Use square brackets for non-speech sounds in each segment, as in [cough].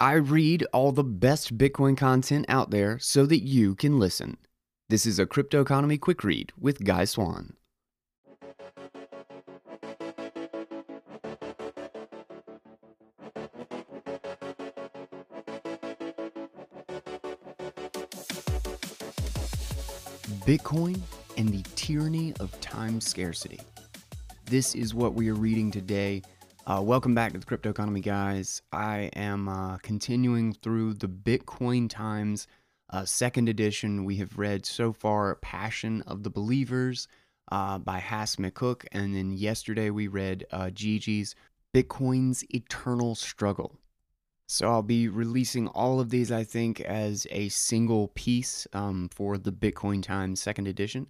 I read all the best Bitcoin content out there so that you can listen. This is a Cryptoconomy Quick Read with Guy Swan. Bitcoin and the tyranny of time scarcity. This is what we are reading today. Uh, welcome back to the Cryptoconomy, guys. I am uh, continuing through the Bitcoin Times uh, second edition. We have read so far Passion of the Believers uh, by Hass McCook, and then yesterday we read uh, Gigi's Bitcoin's Eternal Struggle. So I'll be releasing all of these, I think, as a single piece um, for the Bitcoin Times second edition.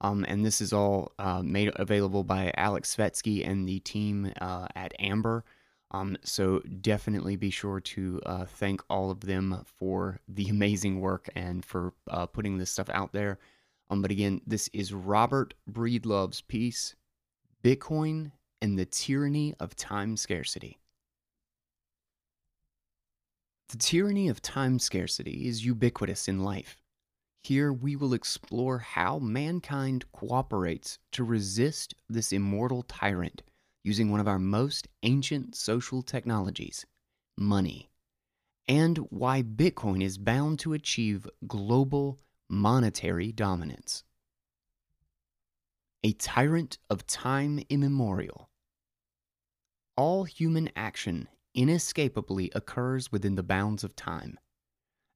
Um, and this is all uh, made available by Alex Svetski and the team uh, at Amber. Um, so definitely be sure to uh, thank all of them for the amazing work and for uh, putting this stuff out there. Um, but again, this is Robert Breedlove's piece, Bitcoin and the Tyranny of Time Scarcity. The tyranny of time scarcity is ubiquitous in life. Here we will explore how mankind cooperates to resist this immortal tyrant using one of our most ancient social technologies, money, and why Bitcoin is bound to achieve global monetary dominance. A tyrant of time immemorial. All human action inescapably occurs within the bounds of time.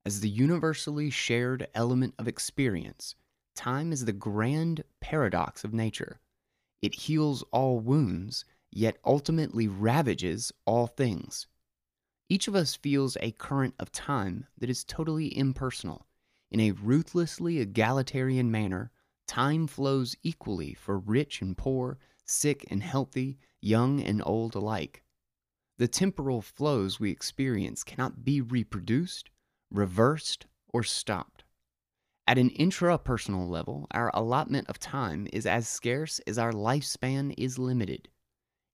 As the universally shared element of experience, time is the grand paradox of nature. It heals all wounds, yet ultimately ravages all things. Each of us feels a current of time that is totally impersonal. In a ruthlessly egalitarian manner, time flows equally for rich and poor, sick and healthy, young and old alike. The temporal flows we experience cannot be reproduced, reversed, or stopped. At an intrapersonal level, our allotment of time is as scarce as our lifespan is limited.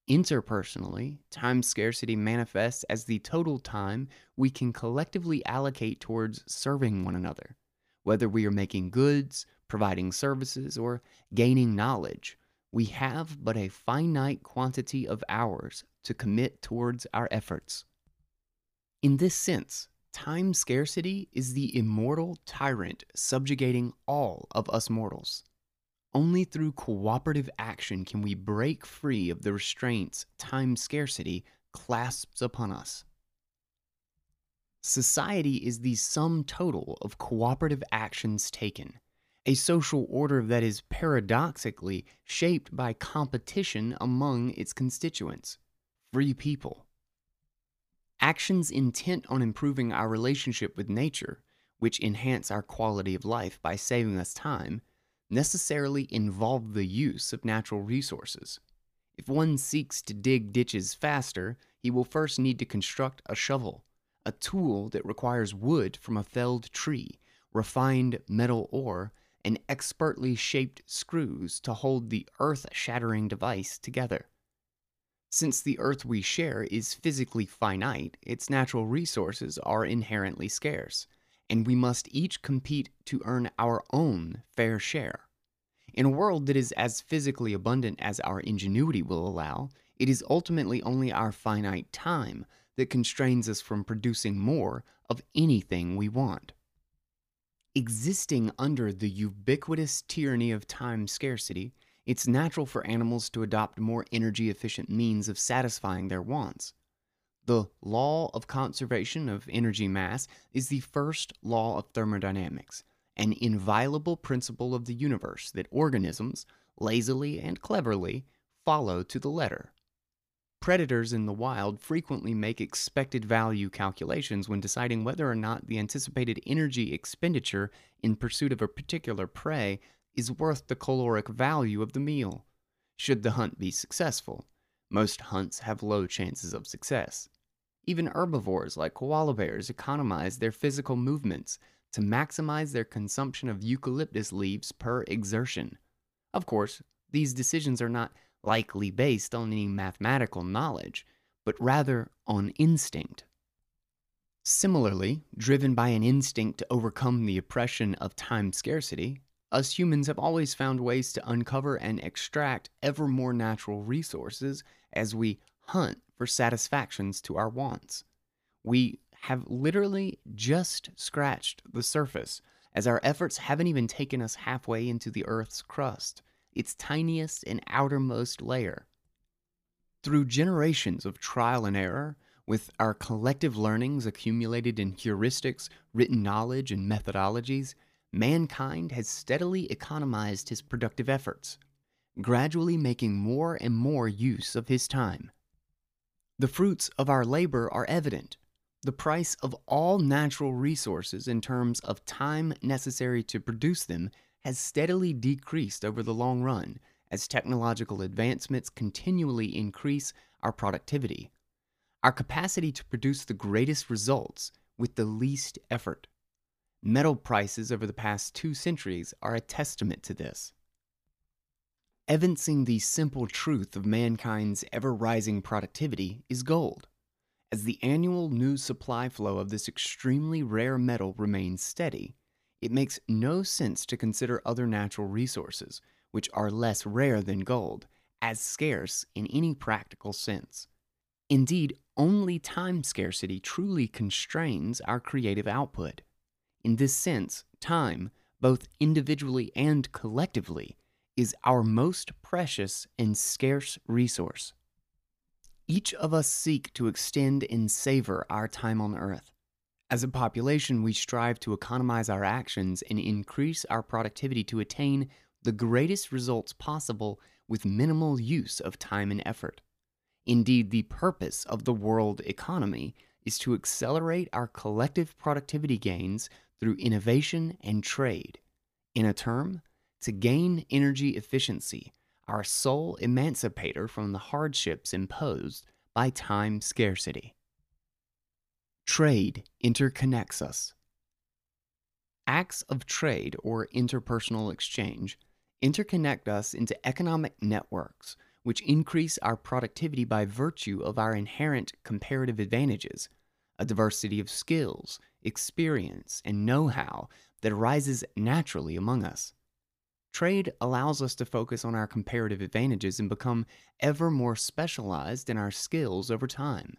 Interpersonally, time scarcity manifests as the total time we can collectively allocate towards serving one another, whether we are making goods, providing services, or gaining knowledge. We have but a finite quantity of hours to commit towards our efforts. In this sense, time scarcity is the immortal tyrant subjugating all of us mortals. Only through cooperative action can we break free of the restraints time scarcity clasps upon us. Society is the sum total of cooperative actions taken, a social order that is paradoxically shaped by competition among its constituents, free people. Actions intent on improving our relationship with nature, which enhance our quality of life by saving us time, necessarily involve the use of natural resources. If one seeks to dig ditches faster, he will first need to construct a shovel, a tool that requires wood from a felled tree, refined metal ore, and expertly shaped screws to hold the earth shattering device together. Since the earth we share is physically finite, its natural resources are inherently scarce, and we must each compete to earn our own fair share. In a world that is as physically abundant as our ingenuity will allow, it is ultimately only our finite time that constrains us from producing more of anything we want. Existing under the ubiquitous tyranny of time scarcity, it's natural for animals to adopt more energy efficient means of satisfying their wants. The law of conservation of energy mass is the first law of thermodynamics, an inviolable principle of the universe that organisms, lazily and cleverly, follow to the letter. Predators in the wild frequently make expected value calculations when deciding whether or not the anticipated energy expenditure in pursuit of a particular prey is worth the caloric value of the meal. Should the hunt be successful, most hunts have low chances of success. Even herbivores like koala bears economize their physical movements to maximize their consumption of eucalyptus leaves per exertion. Of course, these decisions are not likely based on any mathematical knowledge, but rather on instinct. Similarly, driven by an instinct to overcome the oppression of time scarcity, us humans have always found ways to uncover and extract ever more natural resources as we hunt for satisfactions to our wants. We have literally just scratched the surface, as our efforts haven't even taken us halfway into the Earth's crust, its tiniest and outermost layer. Through generations of trial and error, with our collective learnings accumulated in heuristics, written knowledge, and methodologies, mankind has steadily economized his productive efforts, gradually making more and more use of his time. The fruits of our labor are evident. The price of all natural resources in terms of time necessary to produce them has steadily decreased over the long run as technological advancements continually increase our productivity, our capacity to produce the greatest results with the least effort. Metal prices over the past two centuries are a testament to this. Evincing the simple truth of mankind's ever rising productivity is gold. As the annual new supply flow of this extremely rare metal remains steady, it makes no sense to consider other natural resources, which are less rare than gold, as scarce in any practical sense. Indeed, only time scarcity truly constrains our creative output. In this sense, time, both individually and collectively, is our most precious and scarce resource. Each of us seek to extend and savor our time on earth. As a population, we strive to economize our actions and increase our productivity to attain the greatest results possible with minimal use of time and effort. Indeed, the purpose of the world economy is to accelerate our collective productivity gains through innovation and trade. In a term, to gain energy efficiency, our sole emancipator from the hardships imposed by time scarcity. Trade interconnects us. Acts of trade or interpersonal exchange interconnect us into economic networks which increase our productivity by virtue of our inherent comparative advantages, a diversity of skills, experience, and know how that arises naturally among us. Trade allows us to focus on our comparative advantages and become ever more specialized in our skills over time.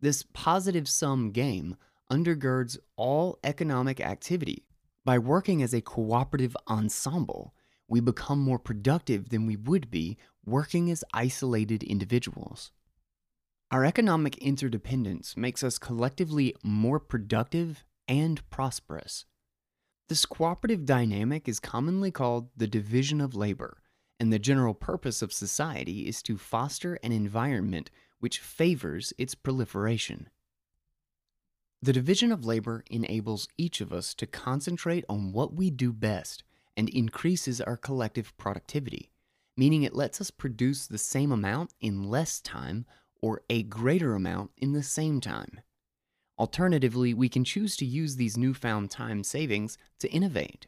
This positive sum game undergirds all economic activity. By working as a cooperative ensemble, we become more productive than we would be working as isolated individuals. Our economic interdependence makes us collectively more productive and prosperous. This cooperative dynamic is commonly called the division of labor, and the general purpose of society is to foster an environment which favors its proliferation. The division of labor enables each of us to concentrate on what we do best and increases our collective productivity, meaning it lets us produce the same amount in less time or a greater amount in the same time. Alternatively, we can choose to use these newfound time savings to innovate.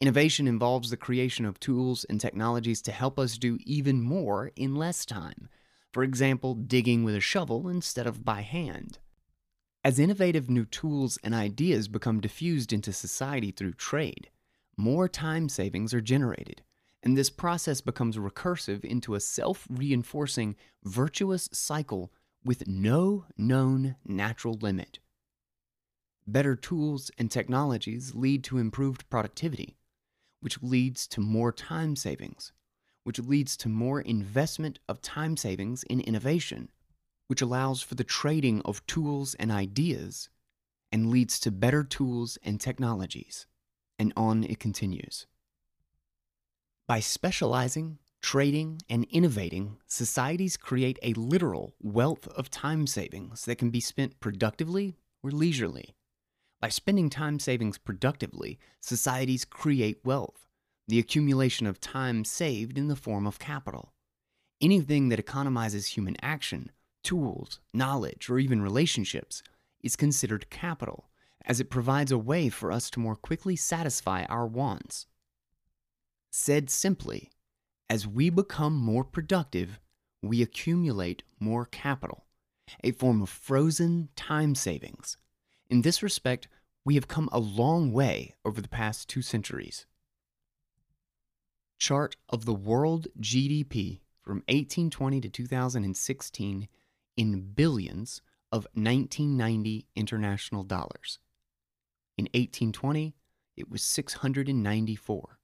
Innovation involves the creation of tools and technologies to help us do even more in less time. For example, digging with a shovel instead of by hand. As innovative new tools and ideas become diffused into society through trade, more time savings are generated, and this process becomes recursive into a self reinforcing, virtuous cycle with no known natural limit. Better tools and technologies lead to improved productivity, which leads to more time savings, which leads to more investment of time savings in innovation, which allows for the trading of tools and ideas, and leads to better tools and technologies. And on it continues. By specializing, trading, and innovating, societies create a literal wealth of time savings that can be spent productively or leisurely. By spending time savings productively, societies create wealth, the accumulation of time saved in the form of capital. Anything that economizes human action, tools, knowledge, or even relationships is considered capital, as it provides a way for us to more quickly satisfy our wants. Said simply, as we become more productive, we accumulate more capital, a form of frozen time savings. In this respect, we have come a long way over the past two centuries. Chart of the world GDP from 1820 to 2016 in billions of 1990 international dollars. In 1820, it was 694.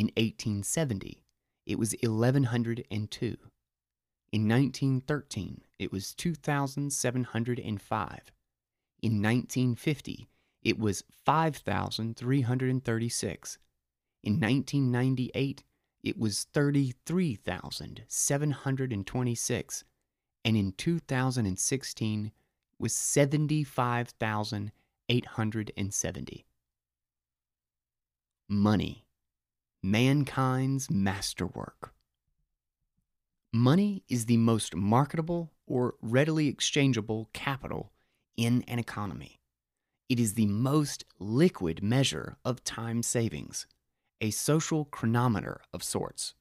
In 1870, it was 1102. In 1913, it was 2,705. In 1950, it was 5,336. In 1998, it was 33,726. And in 2016, it was 75,870. Money, mankind's masterwork. Money is the most marketable or readily exchangeable capital in an economy. It is the most liquid measure of time savings, a social chronometer of sorts.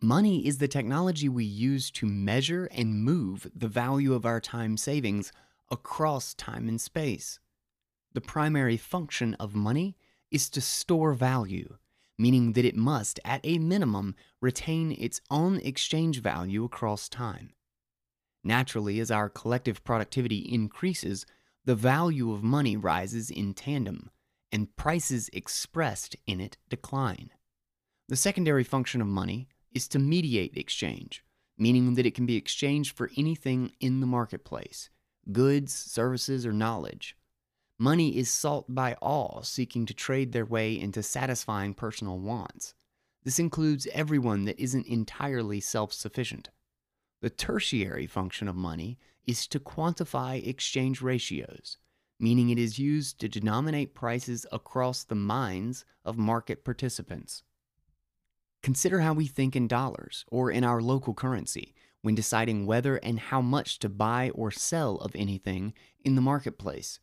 Money is the technology we use to measure and move the value of our time savings across time and space. The primary function of money is to store value meaning that it must, at a minimum, retain its own exchange value across time. Naturally, as our collective productivity increases, the value of money rises in tandem, and prices expressed in it decline. The secondary function of money is to mediate exchange, meaning that it can be exchanged for anything in the marketplace goods, services, or knowledge. Money is sought by all seeking to trade their way into satisfying personal wants. This includes everyone that isn't entirely self sufficient. The tertiary function of money is to quantify exchange ratios, meaning it is used to denominate prices across the minds of market participants. Consider how we think in dollars or in our local currency when deciding whether and how much to buy or sell of anything in the marketplace.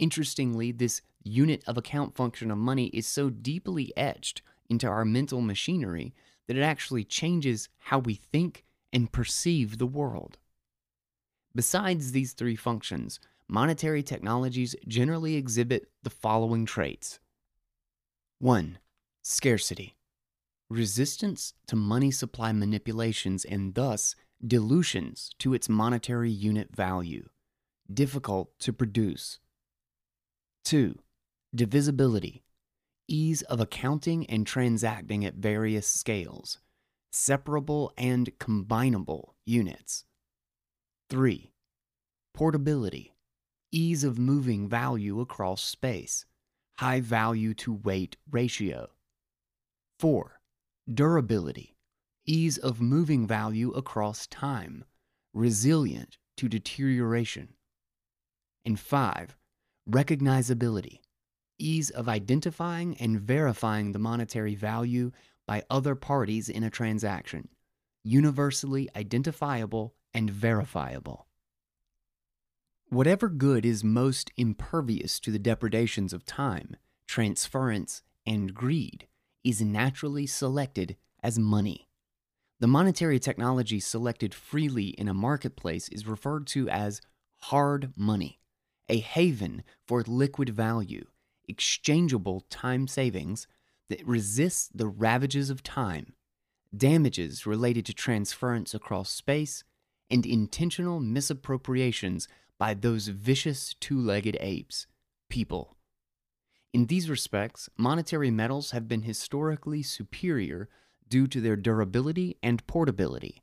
Interestingly, this unit of account function of money is so deeply etched into our mental machinery that it actually changes how we think and perceive the world. Besides these three functions, monetary technologies generally exhibit the following traits 1. Scarcity. Resistance to money supply manipulations and thus dilutions to its monetary unit value. Difficult to produce. 2. Divisibility, ease of accounting and transacting at various scales, separable and combinable units. 3. Portability, ease of moving value across space, high value to weight ratio. 4. Durability, ease of moving value across time, resilient to deterioration. And 5 recognizability, ease of identifying and verifying the monetary value by other parties in a transaction, universally identifiable and verifiable. Whatever good is most impervious to the depredations of time, transference, and greed is naturally selected as money. The monetary technology selected freely in a marketplace is referred to as hard money a haven for liquid value, exchangeable time savings that resists the ravages of time, damages related to transference across space, and intentional misappropriations by those vicious two legged apes, people. In these respects, monetary metals have been historically superior due to their durability and portability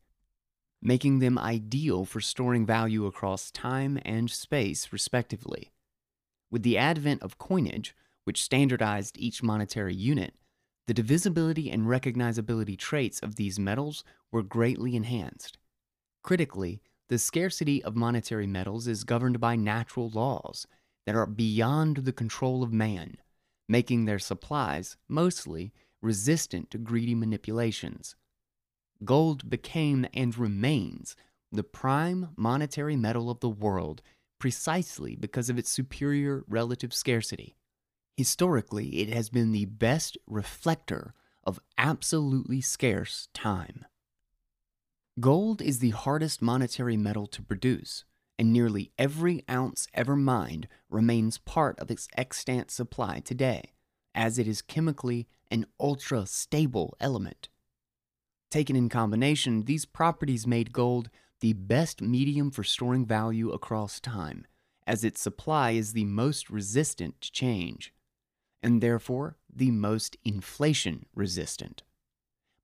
making them ideal for storing value across time and space, respectively. With the advent of coinage, which standardized each monetary unit, the divisibility and recognizability traits of these metals were greatly enhanced. Critically, the scarcity of monetary metals is governed by natural laws that are beyond the control of man, making their supplies, mostly, resistant to greedy manipulations gold became and remains the prime monetary metal of the world precisely because of its superior relative scarcity. Historically, it has been the best reflector of absolutely scarce time. Gold is the hardest monetary metal to produce, and nearly every ounce ever mined remains part of its extant supply today, as it is chemically an ultra stable element. Taken in combination, these properties made gold the best medium for storing value across time, as its supply is the most resistant to change, and therefore the most inflation resistant.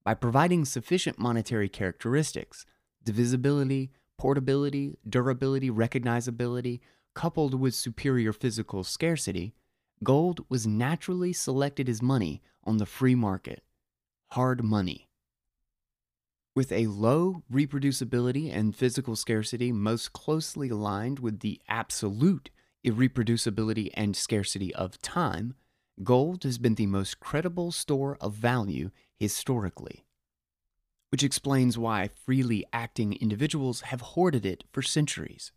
By providing sufficient monetary characteristics, divisibility, portability, durability, recognizability, coupled with superior physical scarcity, gold was naturally selected as money on the free market. Hard money. With a low reproducibility and physical scarcity most closely aligned with the absolute irreproducibility and scarcity of time, gold has been the most credible store of value historically which explains why freely acting individuals have hoarded it for centuries.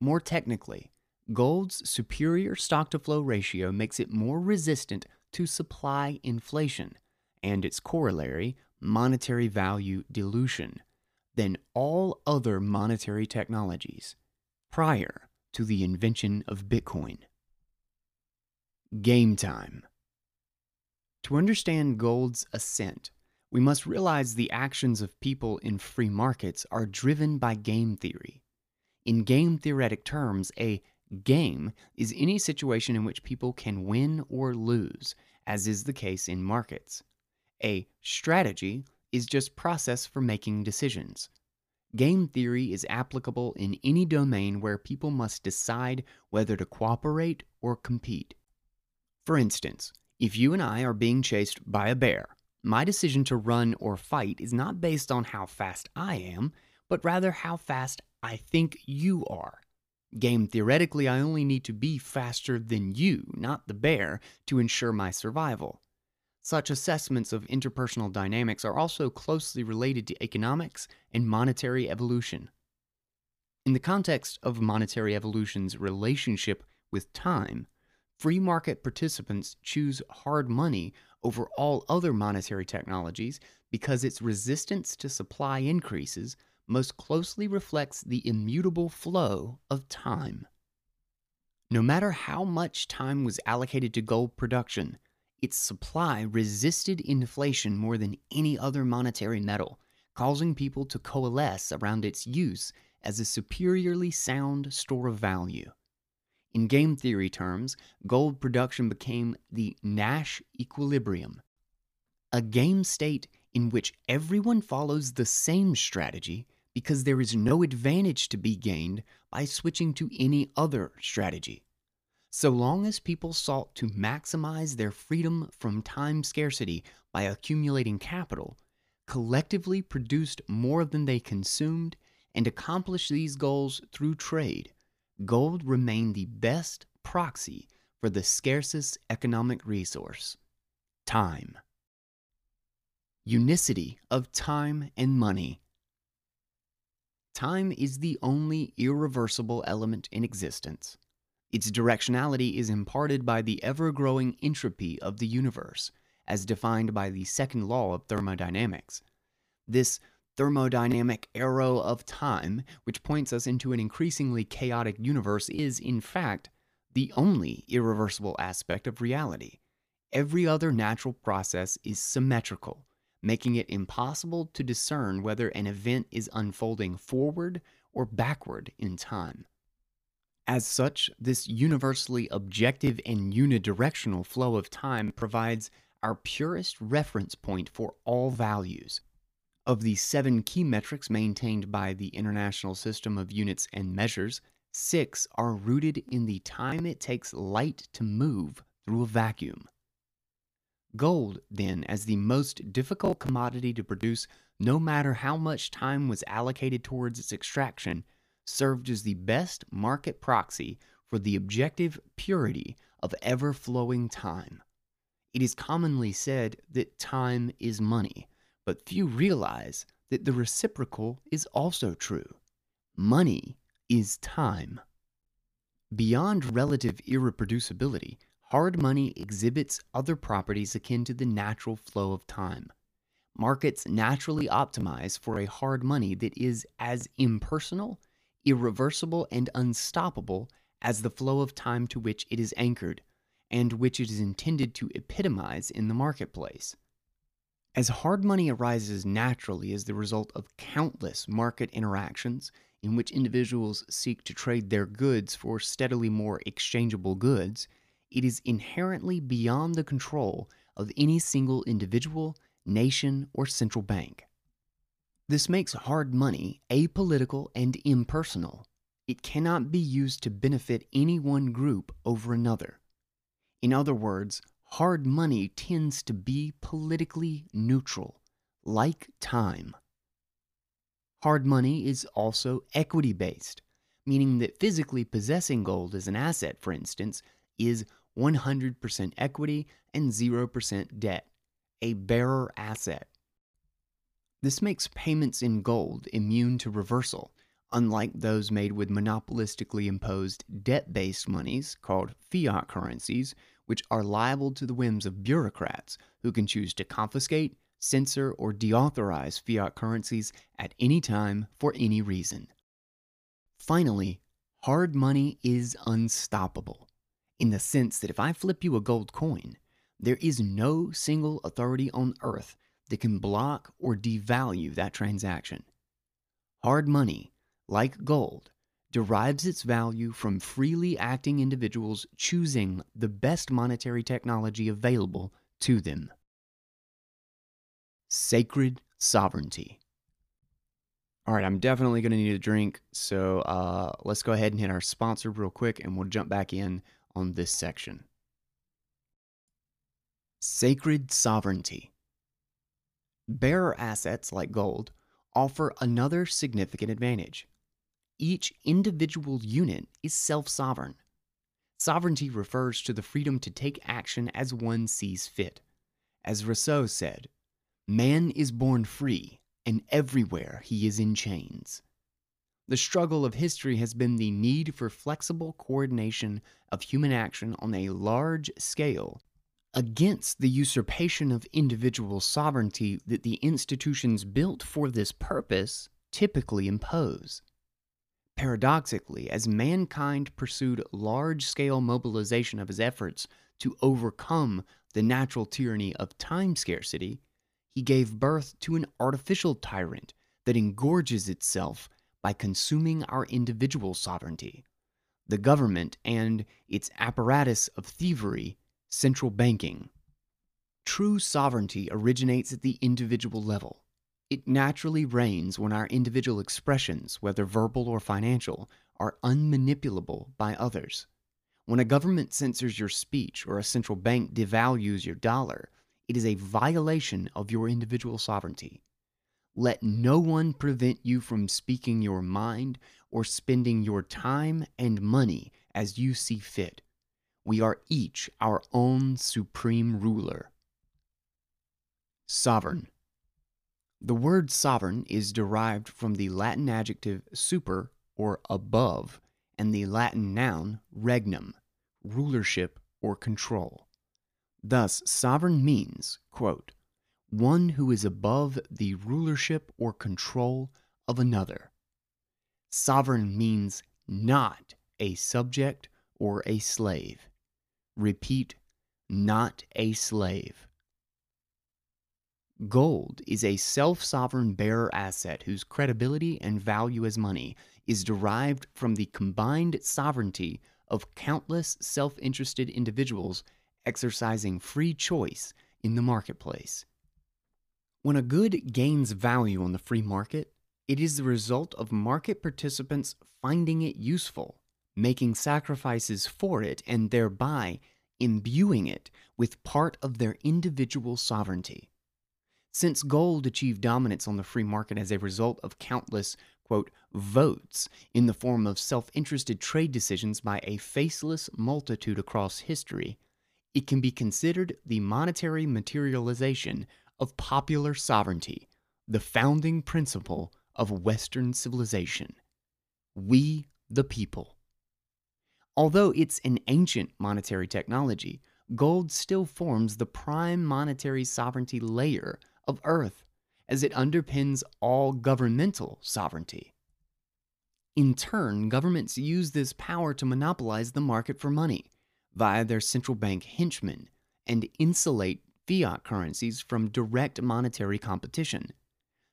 More technically, gold's superior stock to flow ratio makes it more resistant to supply inflation and its corollary, monetary value dilution, than all other monetary technologies prior to the invention of Bitcoin. Game time. To understand gold's ascent, we must realize the actions of people in free markets are driven by game theory. In game theoretic terms, a game is any situation in which people can win or lose, as is the case in markets. A strategy is just process for making decisions. Game theory is applicable in any domain where people must decide whether to cooperate or compete. For instance, if you and I are being chased by a bear, my decision to run or fight is not based on how fast I am, but rather how fast I think you are. Game theoretically, I only need to be faster than you, not the bear, to ensure my survival. Such assessments of interpersonal dynamics are also closely related to economics and monetary evolution. In the context of monetary evolution's relationship with time, free market participants choose hard money over all other monetary technologies because its resistance to supply increases most closely reflects the immutable flow of time. No matter how much time was allocated to gold production, its supply resisted inflation more than any other monetary metal, causing people to coalesce around its use as a superiorly sound store of value. In game theory terms, gold production became the Nash equilibrium, a game state in which everyone follows the same strategy because there is no advantage to be gained by switching to any other strategy. So long as people sought to maximize their freedom from time scarcity by accumulating capital, collectively produced more than they consumed, and accomplished these goals through trade, gold remained the best proxy for the scarcest economic resource time. Unicity of time and money. Time is the only irreversible element in existence. Its directionality is imparted by the ever growing entropy of the universe, as defined by the second law of thermodynamics. This thermodynamic arrow of time, which points us into an increasingly chaotic universe, is, in fact, the only irreversible aspect of reality. Every other natural process is symmetrical, making it impossible to discern whether an event is unfolding forward or backward in time. As such, this universally objective and unidirectional flow of time provides our purest reference point for all values, of the seven key metrics maintained by the International System of Units and Measures, six are rooted in the time it takes light to move through a vacuum. Gold, then, as the most difficult commodity to produce, no matter how much time was allocated towards its extraction, served as the best market proxy for the objective purity of ever flowing time. It is commonly said that time is money but few realize that the reciprocal is also true. Money is time. Beyond relative irreproducibility, hard money exhibits other properties akin to the natural flow of time. Markets naturally optimize for a hard money that is as impersonal, irreversible and unstoppable as the flow of time to which it is anchored, and which it is intended to epitomize in the marketplace. As hard money arises naturally as the result of countless market interactions in which individuals seek to trade their goods for steadily more exchangeable goods, it is inherently beyond the control of any single individual, nation, or central bank. This makes hard money apolitical and impersonal. It cannot be used to benefit any one group over another. In other words, hard money tends to be politically neutral, like time. Hard money is also equity based, meaning that physically possessing gold as an asset, for instance, is 100% equity and 0% debt, a bearer asset. This makes payments in gold immune to reversal, unlike those made with monopolistically imposed debt based monies called fiat currencies, which are liable to the whims of bureaucrats who can choose to confiscate, censor, or deauthorize fiat currencies at any time for any reason. Finally, hard money is unstoppable, in the sense that if I flip you a gold coin, there is no single authority on earth that can block or devalue that transaction. Hard money, like gold, derives its value from freely acting individuals choosing the best monetary technology available to them. Sacred sovereignty. All right, I'm definitely going to need a drink, so uh, let's go ahead and hit our sponsor real quick and we'll jump back in on this section. Sacred sovereignty. Bearer assets like gold offer another significant advantage each individual unit is self sovereign. Sovereignty refers to the freedom to take action as one sees fit. As Rousseau said, man is born free, and everywhere he is in chains. The struggle of history has been the need for flexible coordination of human action on a large scale against the usurpation of individual sovereignty that the institutions built for this purpose typically impose. Paradoxically, as mankind pursued large scale mobilization of his efforts to overcome the natural tyranny of time scarcity, he gave birth to an artificial tyrant that engorges itself by consuming our individual sovereignty. The government and its apparatus of thievery, central banking. True sovereignty originates at the individual level. It naturally reigns when our individual expressions, whether verbal or financial, are unmanipulable by others. When a government censors your speech or a central bank devalues your dollar, it is a violation of your individual sovereignty. Let no one prevent you from speaking your mind or spending your time and money as you see fit. We are each our own supreme ruler. Sovereign. The word sovereign is derived from the Latin adjective super or above and the Latin noun regnum, rulership or control. Thus, sovereign means, quote, one who is above the rulership or control of another. Sovereign means not a subject or a slave. Repeat, not a slave. Gold is a self sovereign bearer asset whose credibility and value as money is derived from the combined sovereignty of countless self interested individuals exercising free choice in the marketplace. When a good gains value on the free market, it is the result of market participants finding it useful, making sacrifices for it, and thereby imbuing it with part of their individual sovereignty. Since gold achieved dominance on the free market as a result of countless, quote, votes in the form of self interested trade decisions by a faceless multitude across history, it can be considered the monetary materialization of popular sovereignty, the founding principle of Western civilization. We, the people. Although it's an ancient monetary technology, gold still forms the prime monetary sovereignty layer of earth, as it underpins all governmental sovereignty. In turn, governments use this power to monopolize the market for money via their central bank henchmen and insulate fiat currencies from direct monetary competition.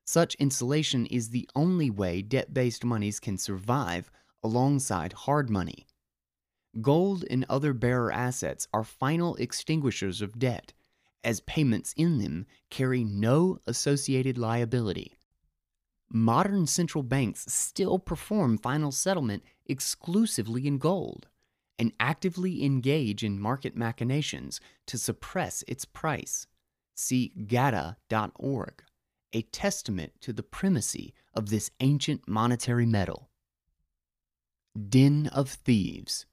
Such insulation is the only way debt based monies can survive alongside hard money. Gold and other bearer assets are final extinguishers of debt, as payments in them carry no associated liability. Modern central banks still perform final settlement exclusively in gold and actively engage in market machinations to suppress its price. See GATA.org, a testament to the primacy of this ancient monetary metal. Den of Thieves.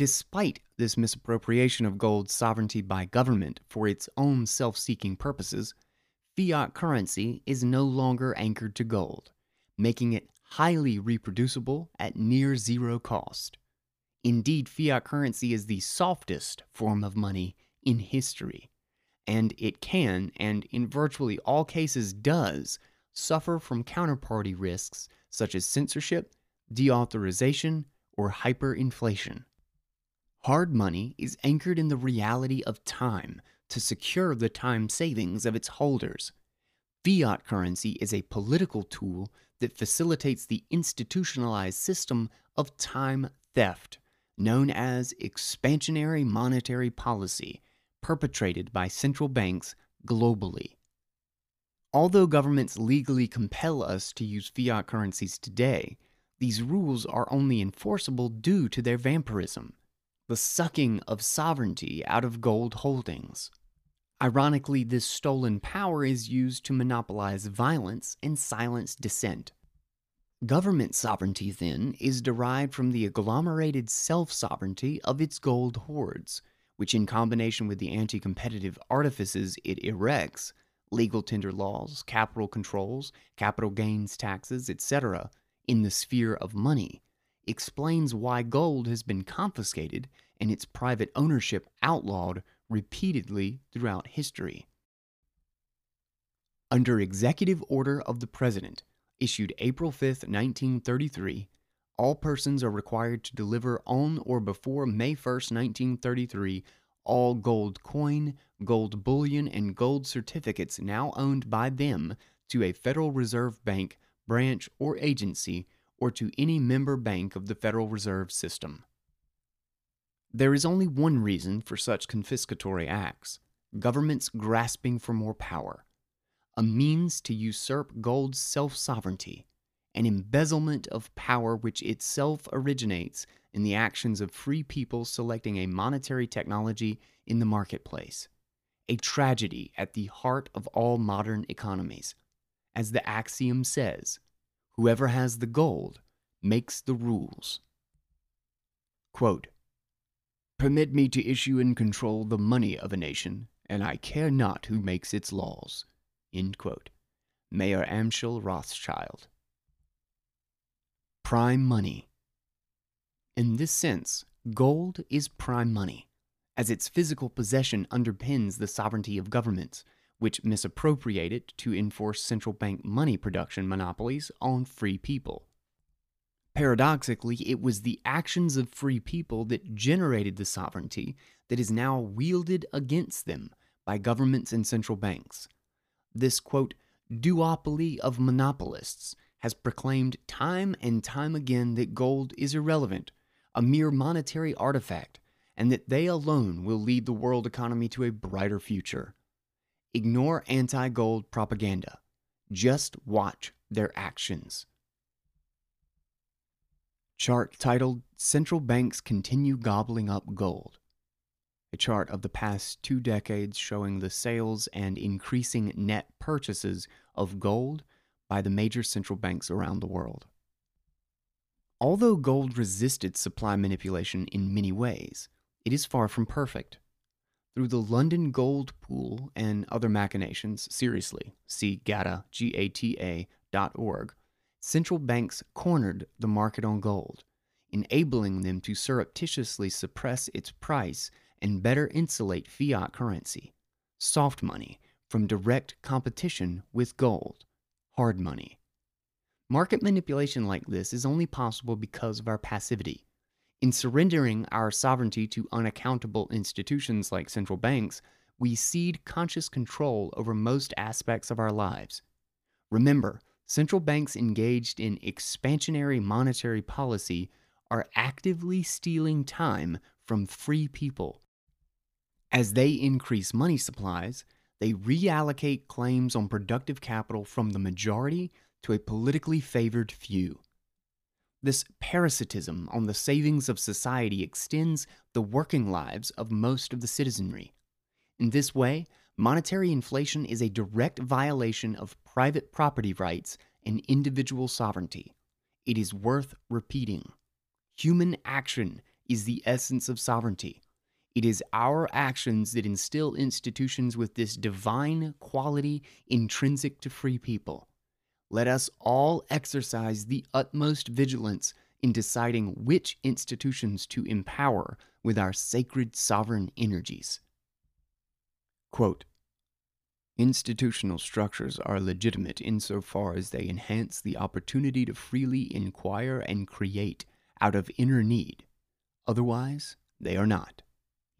Despite this misappropriation of gold's sovereignty by government for its own self seeking purposes, fiat currency is no longer anchored to gold, making it highly reproducible at near zero cost. Indeed, fiat currency is the softest form of money in history, and it can, and in virtually all cases does, suffer from counterparty risks such as censorship, deauthorization, or hyperinflation. Hard money is anchored in the reality of time to secure the time savings of its holders. Fiat currency is a political tool that facilitates the institutionalized system of time theft known as expansionary monetary policy, perpetrated by central banks globally. Although governments legally compel us to use fiat currencies today, these rules are only enforceable due to their vampirism, the sucking of sovereignty out of gold holdings. Ironically, this stolen power is used to monopolize violence and silence dissent. Government sovereignty, then, is derived from the agglomerated self sovereignty of its gold hoards, which, in combination with the anti competitive artifices it erects legal tender laws, capital controls, capital gains taxes, etc. in the sphere of money, explains why gold has been confiscated and its private ownership outlawed repeatedly throughout history. Under executive order of the President, issued April 5, 1933, all persons are required to deliver on or before May 1, 1933, all gold coin, gold bullion, and gold certificates now owned by them to a Federal Reserve Bank, branch, or agency, or to any member bank of the Federal Reserve System. There is only one reason for such confiscatory acts governments grasping for more power a means to usurp gold's self sovereignty, an embezzlement of power which itself originates in the actions of free people selecting a monetary technology in the marketplace, a tragedy at the heart of all modern economies. As the axiom says, whoever has the gold makes the rules. Quote, Permit me to issue and control the money of a nation, and I care not who makes its laws. Mayer Amschel Rothschild. Prime money. In this sense, gold is prime money, as its physical possession underpins the sovereignty of governments, which misappropriate it to enforce central bank money production monopolies on free people. Paradoxically, it was the actions of free people that generated the sovereignty that is now wielded against them by governments and central banks this quote, duopoly of monopolists has proclaimed time and time again that gold is irrelevant, a mere monetary artifact, and that they alone will lead the world economy to a brighter future. Ignore anti gold propaganda. Just watch their actions. Chart titled Central Banks Continue Gobbling Up Gold a chart of the past two decades showing the sales and increasing net purchases of gold by the major central banks around the world. Although gold resisted supply manipulation in many ways, it is far from perfect. Through the London Gold Pool and other machinations, seriously, see GATA, G-A-T-A, dot org, central banks cornered the market on gold, enabling them to surreptitiously suppress its price and better insulate fiat currency, soft money, from direct competition with gold, hard money. Market manipulation like this is only possible because of our passivity. In surrendering our sovereignty to unaccountable institutions like central banks, we cede conscious control over most aspects of our lives. Remember, central banks engaged in expansionary monetary policy are actively stealing time from free people. As they increase money supplies, they reallocate claims on productive capital from the majority to a politically favored few. This parasitism on the savings of society extends the working lives of most of the citizenry. In this way, monetary inflation is a direct violation of private property rights and individual sovereignty. It is worth repeating. Human action is the essence of sovereignty. It is our actions that instill institutions with this divine quality intrinsic to free people let us all exercise the utmost vigilance in deciding which institutions to empower with our sacred sovereign energies. Quote, Institutional structures are legitimate insofar as they enhance the opportunity to freely inquire and create out of inner need. Otherwise, they are not.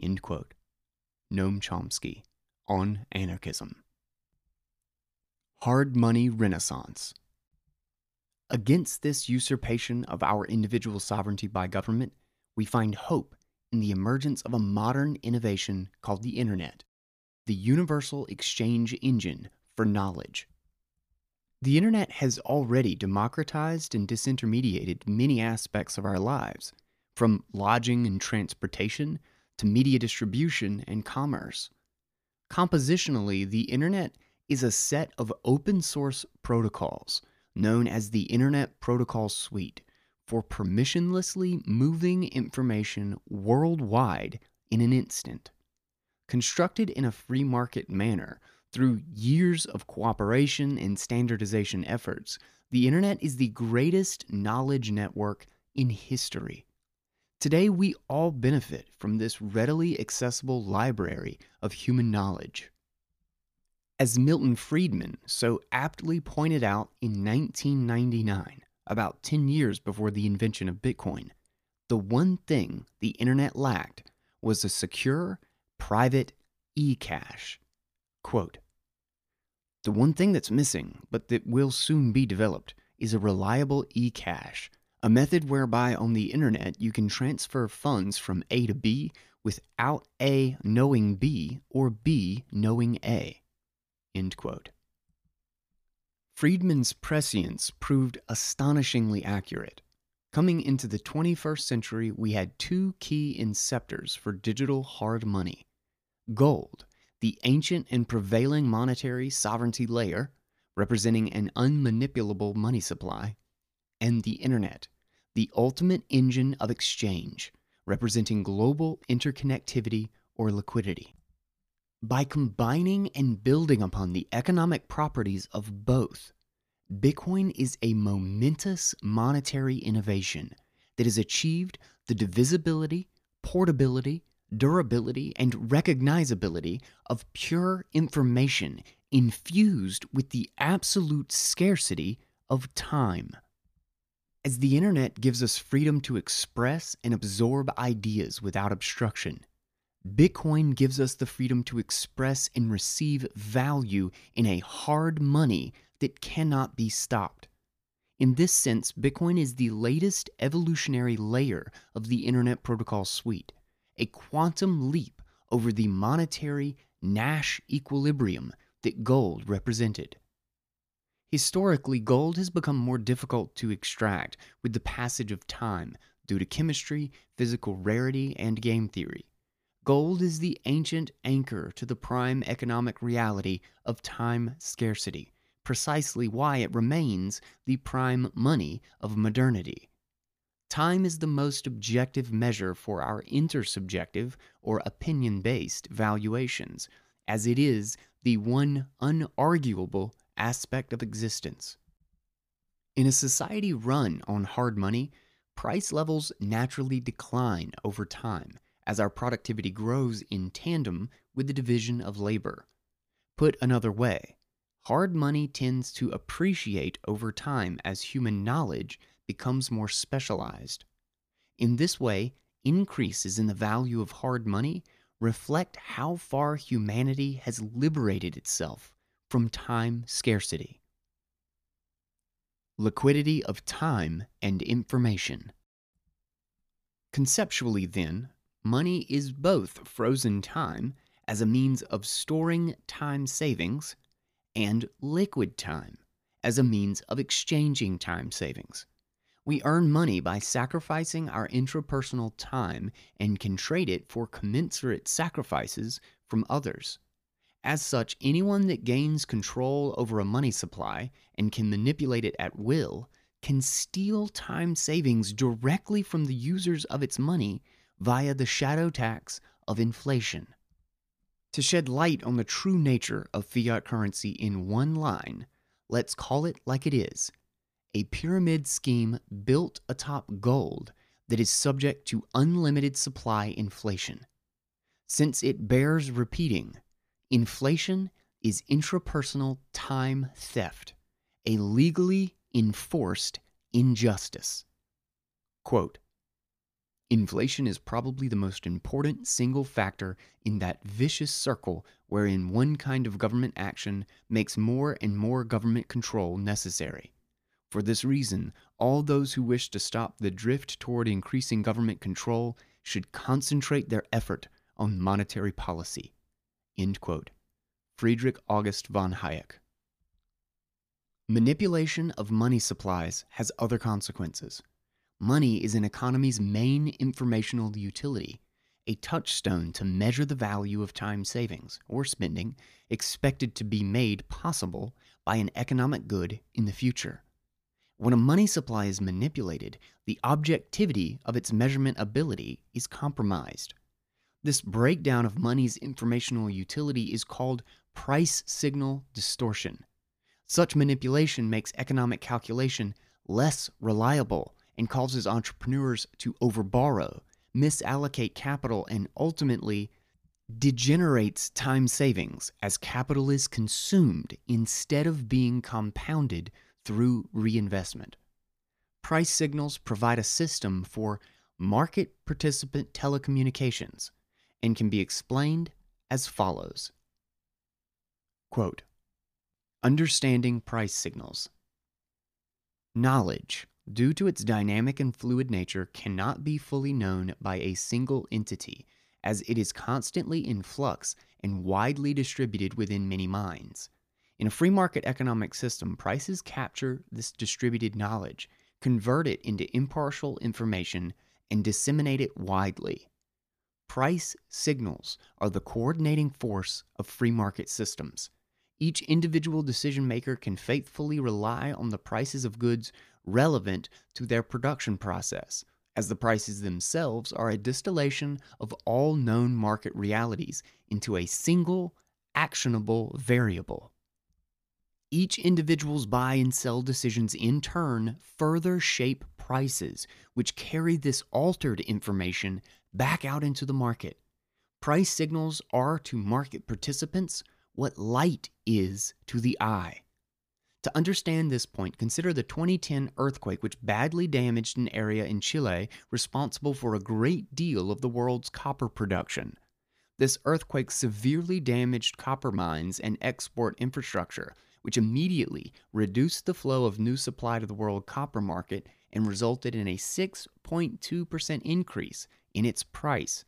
End quote. Noam Chomsky on Anarchism. Hard Money Renaissance. Against this usurpation of our individual sovereignty by government, we find hope in the emergence of a modern innovation called the Internet, the universal exchange engine for knowledge. The Internet has already democratized and disintermediated many aspects of our lives, from lodging and transportation to media distribution and commerce. Compositionally, the Internet is a set of open source protocols known as the Internet Protocol Suite for permissionlessly moving information worldwide in an instant. Constructed in a free market manner through years of cooperation and standardization efforts, the Internet is the greatest knowledge network in history. Today, we all benefit from this readily accessible library of human knowledge. As Milton Friedman so aptly pointed out in 1999, about 10 years before the invention of Bitcoin, the one thing the internet lacked was a secure, private e-cash. Quote, the one thing that's missing, but that will soon be developed, is a reliable e-cash, a method whereby on the internet you can transfer funds from A to B without A knowing B or B knowing A. Friedman's prescience proved astonishingly accurate. Coming into the 21st century, we had two key inceptors for digital hard money gold, the ancient and prevailing monetary sovereignty layer, representing an unmanipulable money supply, and the Internet, the ultimate engine of exchange, representing global interconnectivity or liquidity. By combining and building upon the economic properties of both, Bitcoin is a momentous monetary innovation that has achieved the divisibility, portability, durability, and recognizability of pure information infused with the absolute scarcity of time. As the internet gives us freedom to express and absorb ideas without obstruction, Bitcoin gives us the freedom to express and receive value in a hard money that cannot be stopped. In this sense, Bitcoin is the latest evolutionary layer of the Internet Protocol suite, a quantum leap over the monetary Nash equilibrium that gold represented. Historically, gold has become more difficult to extract with the passage of time due to chemistry, physical rarity, and game theory. Gold is the ancient anchor to the prime economic reality of time scarcity, precisely why it remains the prime money of modernity. Time is the most objective measure for our intersubjective or opinion based valuations, as it is the one unarguable aspect of existence. In a society run on hard money, price levels naturally decline over time as our productivity grows in tandem with the division of labor. Put another way, hard money tends to appreciate over time as human knowledge becomes more specialized. In this way, increases in the value of hard money reflect how far humanity has liberated itself from time scarcity. Liquidity of time and information. Conceptually, then, money is both frozen time as a means of storing time savings and liquid time as a means of exchanging time savings. We earn money by sacrificing our intrapersonal time and can trade it for commensurate sacrifices from others. As such, anyone that gains control over a money supply and can manipulate it at will can steal time savings directly from the users of its money via the shadow tax of inflation. To shed light on the true nature of fiat currency in one line, let's call it like it is a pyramid scheme built atop gold that is subject to unlimited supply inflation. Since it bears repeating, inflation is intrapersonal time theft, a legally enforced injustice. Quote, Inflation is probably the most important single factor in that vicious circle wherein one kind of government action makes more and more government control necessary. For this reason, all those who wish to stop the drift toward increasing government control should concentrate their effort on monetary policy. Friedrich August von Hayek. Manipulation of money supplies has other consequences. Money is an economy's main informational utility, a touchstone to measure the value of time savings or spending expected to be made possible by an economic good in the future. When a money supply is manipulated, the objectivity of its measurement ability is compromised. This breakdown of money's informational utility is called price signal distortion. Such manipulation makes economic calculation less reliable and causes entrepreneurs to overborrow, misallocate capital, and ultimately degenerates time savings as capital is consumed instead of being compounded through reinvestment. Price signals provide a system for market participant telecommunications and can be explained as follows Quote, Understanding price signals. Knowledge, due to its dynamic and fluid nature, cannot be fully known by a single entity, as it is constantly in flux and widely distributed within many minds. In a free market economic system, prices capture this distributed knowledge, convert it into impartial information, and disseminate it widely. Price signals are the coordinating force of free market systems. Each individual decision maker can faithfully rely on the prices of goods relevant to their production process, as the prices themselves are a distillation of all known market realities into a single, actionable variable. Each individual's buy and sell decisions in turn further shape prices, which carry this altered information back out into the market. Price signals are to market participants what light is to the eye. To understand this point, consider the 2010 earthquake, which badly damaged an area in Chile responsible for a great deal of the world's copper production. This earthquake severely damaged copper mines and export infrastructure, which immediately reduced the flow of new supply to the world copper market and resulted in a 6.2% increase in its price.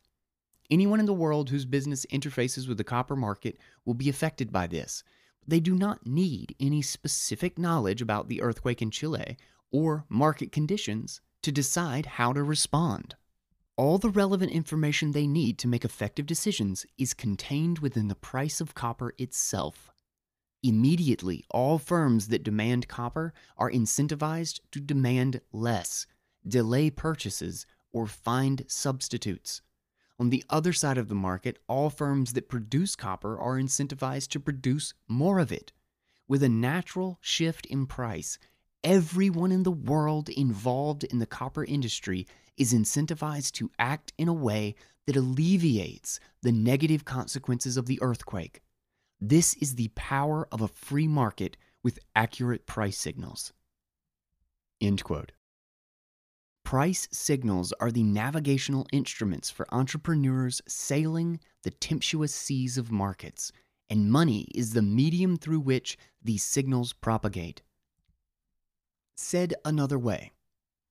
Anyone in the world whose business interfaces with the copper market will be affected by this. They do not need any specific knowledge about the earthquake in Chile or market conditions to decide how to respond. All the relevant information they need to make effective decisions is contained within the price of copper itself. Immediately, all firms that demand copper are incentivized to demand less, delay purchases, or find substitutes. On the other side of the market, all firms that produce copper are incentivized to produce more of it. With a natural shift in price, everyone in the world involved in the copper industry is incentivized to act in a way that alleviates the negative consequences of the earthquake This is the power of a free market with accurate price signals. End quote. Price signals are the navigational instruments for entrepreneurs sailing the tempestuous seas of markets, and money is the medium through which these signals propagate. Said another way,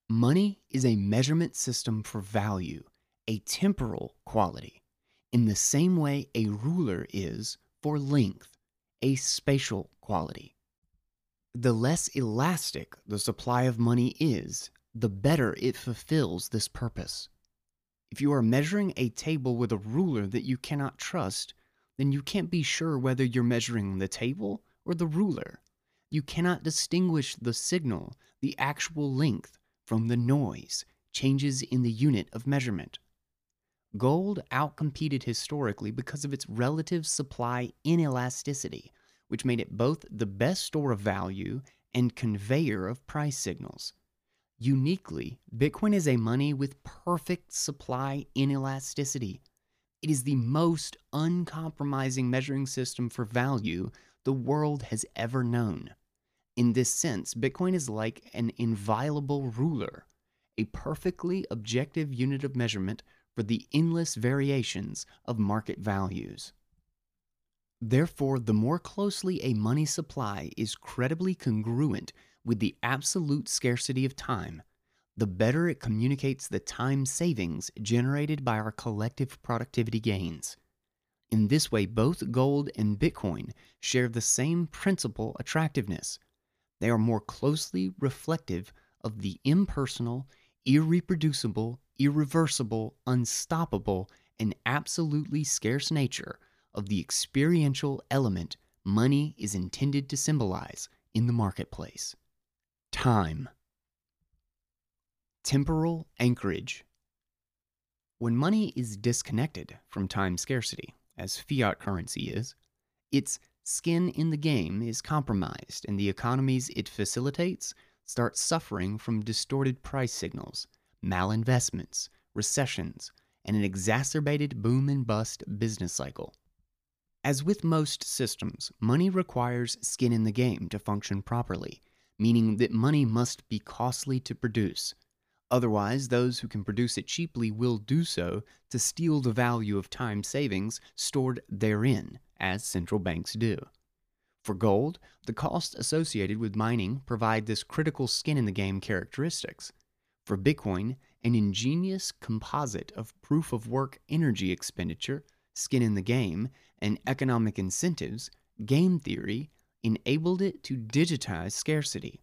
money is a measurement system for value, a temporal quality, in the same way a ruler is for length, a spatial quality. The less elastic the supply of money is, the better it fulfills this purpose. If you are measuring a table with a ruler that you cannot trust, then you can't be sure whether you're measuring the table or the ruler. You cannot distinguish the signal, the actual length, from the noise, changes in the unit of measurement. Gold outcompeted historically because of its relative supply inelasticity, which made it both the best store of value and conveyor of price signals. Uniquely, Bitcoin is a money with perfect supply inelasticity. It is the most uncompromising measuring system for value the world has ever known. In this sense, Bitcoin is like an inviolable ruler, a perfectly objective unit of measurement for the endless variations of market values. Therefore, the more closely a money supply is credibly congruent with the absolute scarcity of time, the better it communicates the time savings generated by our collective productivity gains. In this way, both gold and Bitcoin share the same principal attractiveness. They are more closely reflective of the impersonal, irreproducible, irreversible, unstoppable, and absolutely scarce nature of the experiential element money is intended to symbolize in the marketplace. Time. Temporal anchorage. When money is disconnected from time scarcity, as fiat currency is, its skin in the game is compromised and the economies it facilitates start suffering from distorted price signals, malinvestments, recessions, and an exacerbated boom and bust business cycle. As with most systems, money requires skin in the game to function properly, meaning that money must be costly to produce. Otherwise, those who can produce it cheaply will do so to steal the value of time savings stored therein, as central banks do. For gold, the costs associated with mining provide this critical skin in the game characteristics. For Bitcoin, an ingenious composite of proof of work energy expenditure, skin in the game, and economic incentives, game theory enabled it to digitize scarcity.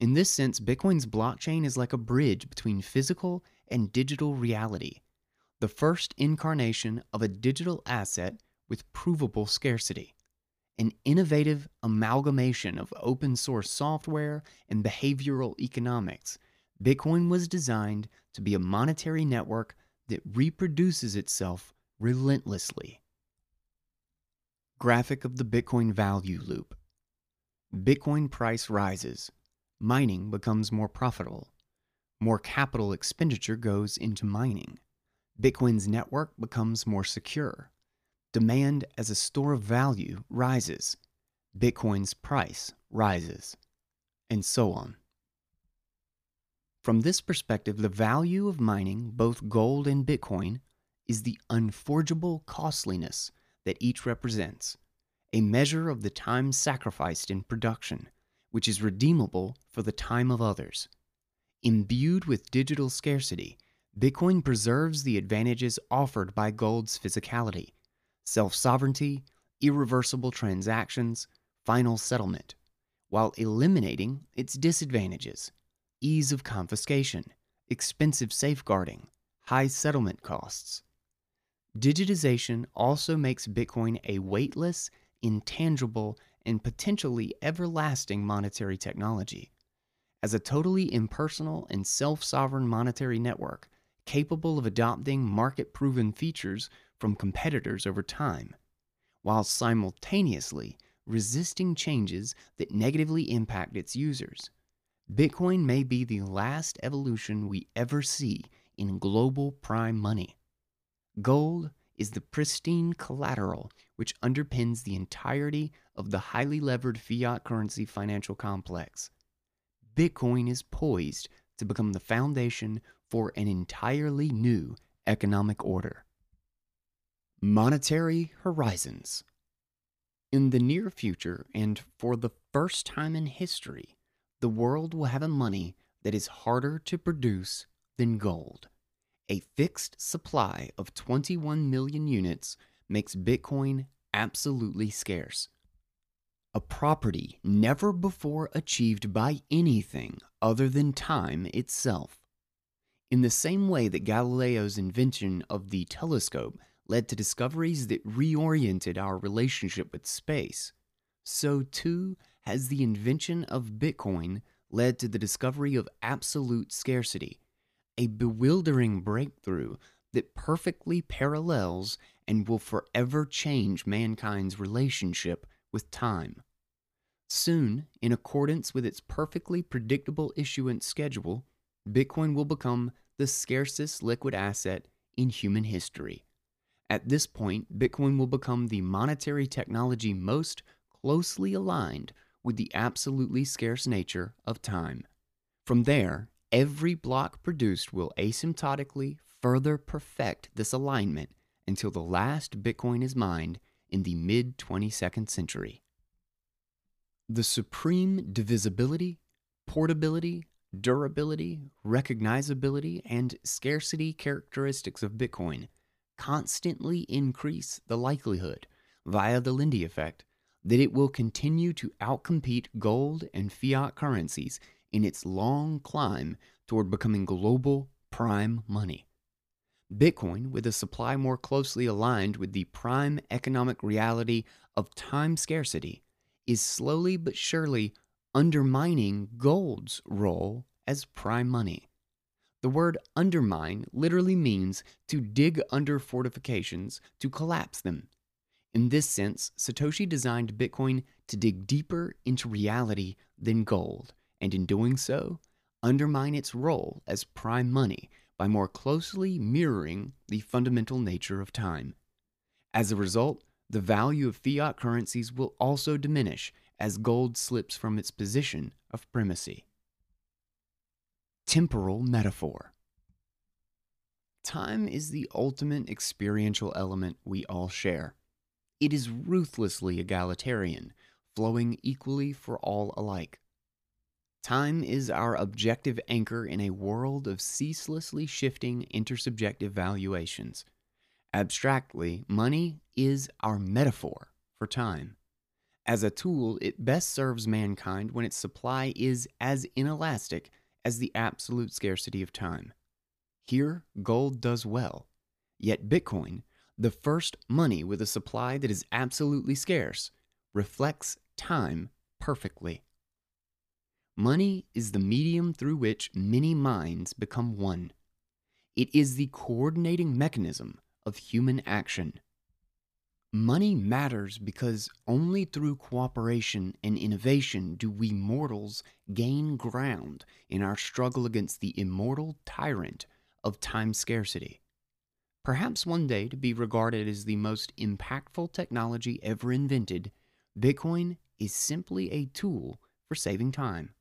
In this sense, Bitcoin's blockchain is like a bridge between physical and digital reality, the first incarnation of a digital asset with provable scarcity, an innovative amalgamation of open source software and behavioral economics. Bitcoin was designed to be a monetary network that reproduces itself relentlessly. Graphic of the Bitcoin value loop. Bitcoin price rises mining becomes more profitable. More capital expenditure goes into mining. Bitcoin's network becomes more secure. Demand as a store of value rises. Bitcoin's price rises. And so on. From this perspective, the value of mining both gold and Bitcoin is the unforgeable costliness that each represents, a measure of the time sacrificed in production which is redeemable for the time of others. Imbued with digital scarcity, Bitcoin preserves the advantages offered by gold's physicality self sovereignty, irreversible transactions, final settlement, while eliminating its disadvantages ease of confiscation, expensive safeguarding, high settlement costs. Digitization also makes Bitcoin a weightless, intangible, and potentially everlasting monetary technology. As a totally impersonal and self sovereign monetary network capable of adopting market proven features from competitors over time, while simultaneously resisting changes that negatively impact its users. Bitcoin may be the last evolution we ever see in global prime money. Gold is the pristine collateral which underpins the entirety of the highly levered fiat currency financial complex. Bitcoin is poised to become the foundation for an entirely new economic order. Monetary Horizons In the near future, and for the first time in history, the world will have a money that is harder to produce than gold. A fixed supply of 21 million units makes Bitcoin absolutely scarce. A property never before achieved by anything other than time itself. In the same way that Galileo's invention of the telescope led to discoveries that reoriented our relationship with space, so too has the invention of Bitcoin led to the discovery of absolute scarcity, a bewildering breakthrough that perfectly parallels and will forever change mankind's relationship with time. Soon, in accordance with its perfectly predictable issuance schedule, Bitcoin will become the scarcest liquid asset in human history. At this point, Bitcoin will become the monetary technology most closely aligned with the absolutely scarce nature of time. From there, every block produced will asymptotically further perfect this alignment until the last Bitcoin is mined in the mid 22nd century. The supreme divisibility, portability, durability, recognizability, and scarcity characteristics of Bitcoin constantly increase the likelihood, via the Lindy effect, that it will continue to outcompete gold and fiat currencies in its long climb toward becoming global prime money. Bitcoin, with a supply more closely aligned with the prime economic reality of time scarcity, is slowly but surely undermining gold's role as prime money. The word undermine literally means to dig under fortifications, to collapse them. In this sense, Satoshi designed Bitcoin to dig deeper into reality than gold, and in doing so, undermine its role as prime money by more closely mirroring the fundamental nature of time. As a result, the value of fiat currencies will also diminish as gold slips from its position of primacy. Temporal metaphor Time is the ultimate experiential element we all share. It is ruthlessly egalitarian, flowing equally for all alike. Time is our objective anchor in a world of ceaselessly shifting intersubjective valuations. Abstractly, money is our metaphor for time. As a tool, it best serves mankind when its supply is as inelastic as the absolute scarcity of time. Here, gold does well. Yet Bitcoin, the first money with a supply that is absolutely scarce, reflects time perfectly. Money is the medium through which many minds become one. It is the coordinating mechanism of human action. Money matters because only through cooperation and innovation do we mortals gain ground in our struggle against the immortal tyrant of time scarcity. Perhaps one day to be regarded as the most impactful technology ever invented, Bitcoin is simply a tool for saving time.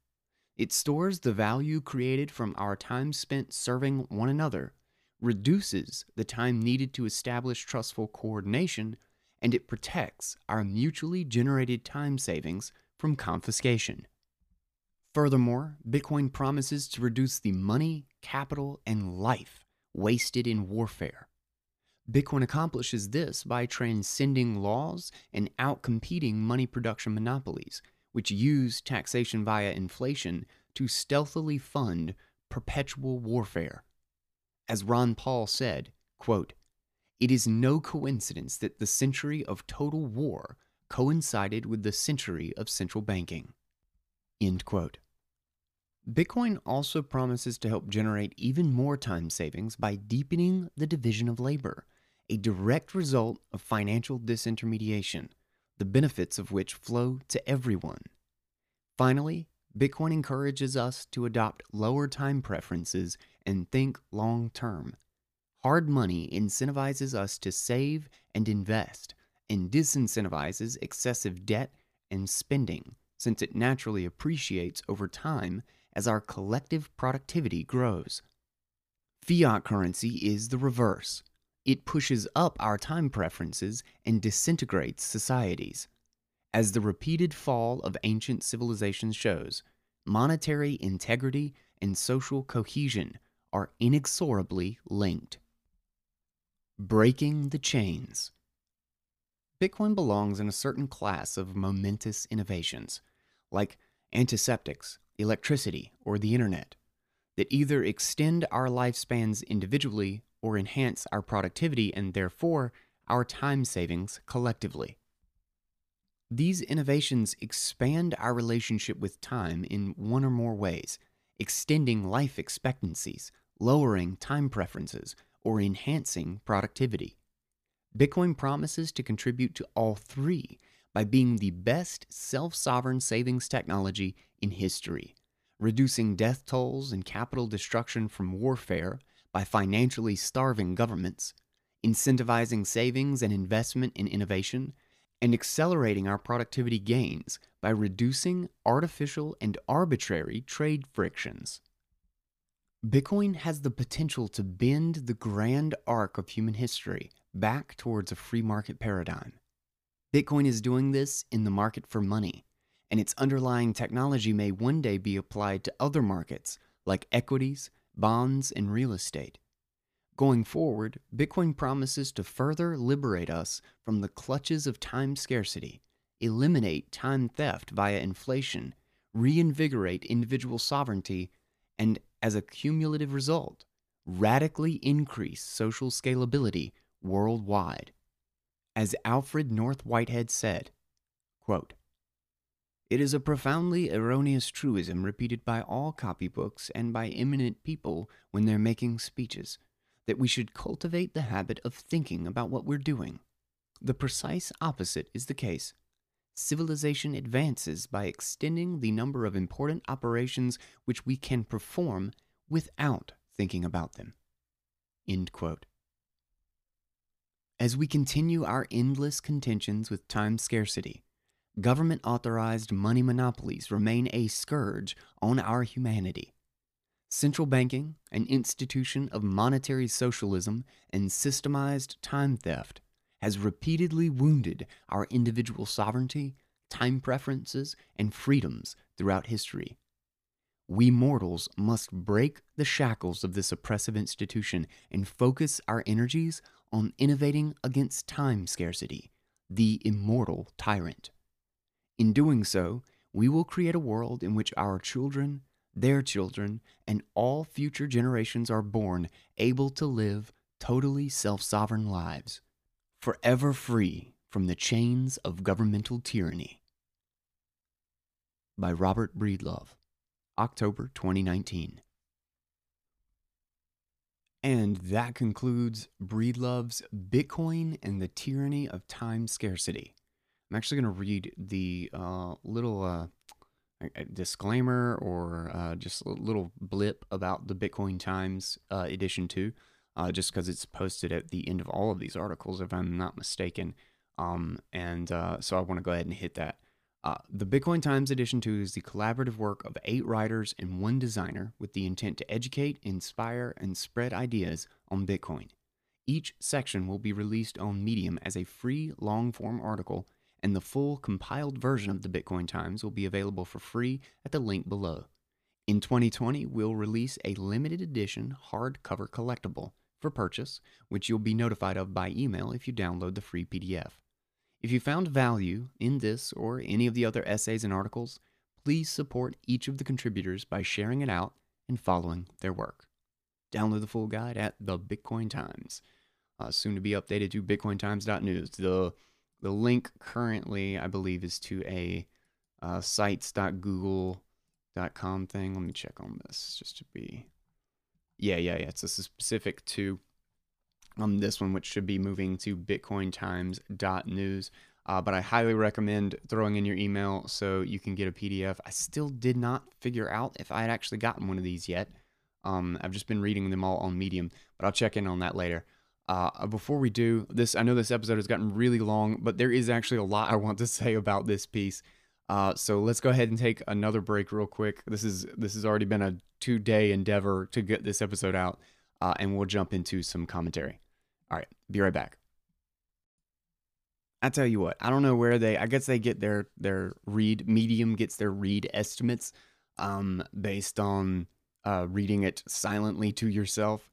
It stores the value created from our time spent serving one another, reduces the time needed to establish trustful coordination, and it protects our mutually generated time savings from confiscation. Furthermore, Bitcoin promises to reduce the money, capital, and life wasted in warfare. Bitcoin accomplishes this by transcending laws and outcompeting money production monopolies, which use taxation via inflation to stealthily fund perpetual warfare. As Ron Paul said, quote, It is no coincidence that the century of total war coincided with the century of central banking. End quote. Bitcoin also promises to help generate even more time savings by deepening the division of labor, a direct result of financial disintermediation, the benefits of which flow to everyone. Finally, Bitcoin encourages us to adopt lower time preferences and think long term. Hard money incentivizes us to save and invest, and disincentivizes excessive debt and spending, since it naturally appreciates over time as our collective productivity grows. Fiat currency is the reverse. It pushes up our time preferences and disintegrates societies. As the repeated fall of ancient civilizations shows, monetary integrity and social cohesion are inexorably linked. Breaking the chains. Bitcoin belongs in a certain class of momentous innovations, like antiseptics, electricity, or the internet, that either extend our lifespans individually or enhance our productivity and therefore our time savings collectively. These innovations expand our relationship with time in one or more ways, extending life expectancies, lowering time preferences, or enhancing productivity. Bitcoin promises to contribute to all three by being the best self sovereign savings technology in history, reducing death tolls and capital destruction from warfare by financially starving governments, incentivizing savings and investment in innovation, and accelerating our productivity gains by reducing artificial and arbitrary trade frictions. Bitcoin has the potential to bend the grand arc of human history back towards a free market paradigm. Bitcoin is doing this in the market for money, and its underlying technology may one day be applied to other markets like equities, bonds, and real estate. Going forward, Bitcoin promises to further liberate us from the clutches of time scarcity, eliminate time theft via inflation, reinvigorate individual sovereignty, and, as a cumulative result, radically increase social scalability worldwide. As Alfred North Whitehead said, quote, it is a profoundly erroneous truism repeated by all copybooks and by eminent people when they're making speeches that we should cultivate the habit of thinking about what we're doing. The precise opposite is the case. Civilization advances by extending the number of important operations which we can perform without thinking about them. As we continue our endless contentions with time scarcity, government authorized money monopolies remain a scourge on our humanity. Central banking, an institution of monetary socialism and systemized time theft, has repeatedly wounded our individual sovereignty, time preferences, and freedoms throughout history. We mortals must break the shackles of this oppressive institution and focus our energies on innovating against time scarcity, the immortal tyrant. In doing so, we will create a world in which our children, their children, and all future generations are born able to live totally self sovereign lives, forever free from the chains of governmental tyranny. By Robert Breedlove, October 2019. And that concludes Breedlove's Bitcoin and the Tyranny of Time Scarcity. I'm actually going to read the uh, little uh, disclaimer or uh, just a little blip about the Bitcoin Times uh, edition two, uh, just because it's posted at the end of all of these articles, if I'm not mistaken. Um, and uh, so I want to go ahead and hit that. The Bitcoin Times Edition 2 is the collaborative work of eight writers and one designer with the intent to educate, inspire, and spread ideas on Bitcoin. Each section will be released on Medium as a free long form article and the full compiled version of the Bitcoin Times will be available for free at the link below. In 2020, we'll release a limited edition hardcover collectible for purchase, which you'll be notified of by email if you download the free PDF. If you found value in this or any of the other essays and articles, please support each of the contributors by sharing it out and following their work. Download the full guide at the Bitcoin Times, uh, soon to be updated to bitcointimes.news. The the link currently, I believe, is to a uh, sites.google.com thing. Let me check on this just to be. Yeah, yeah, yeah. It's specific to um, this one, which should be moving to bitcointimes.news. Uh, but I highly recommend throwing in your email so you can get a PDF. I still did not figure out if I had actually gotten one of these yet. Um, I've just been reading them all on Medium, but I'll check in on that later. Uh, before we do this, I know this episode has gotten really long, but there is actually a lot I want to [laughs] say about this piece. Uh, so let's go ahead and take another break real quick. This is this has already been a two day endeavor to get this episode out, uh, and we'll jump into some commentary. All right, be right back. I tell you what, I don't know where they. I guess they get their their read medium gets their read estimates um, based on uh, reading it silently to yourself.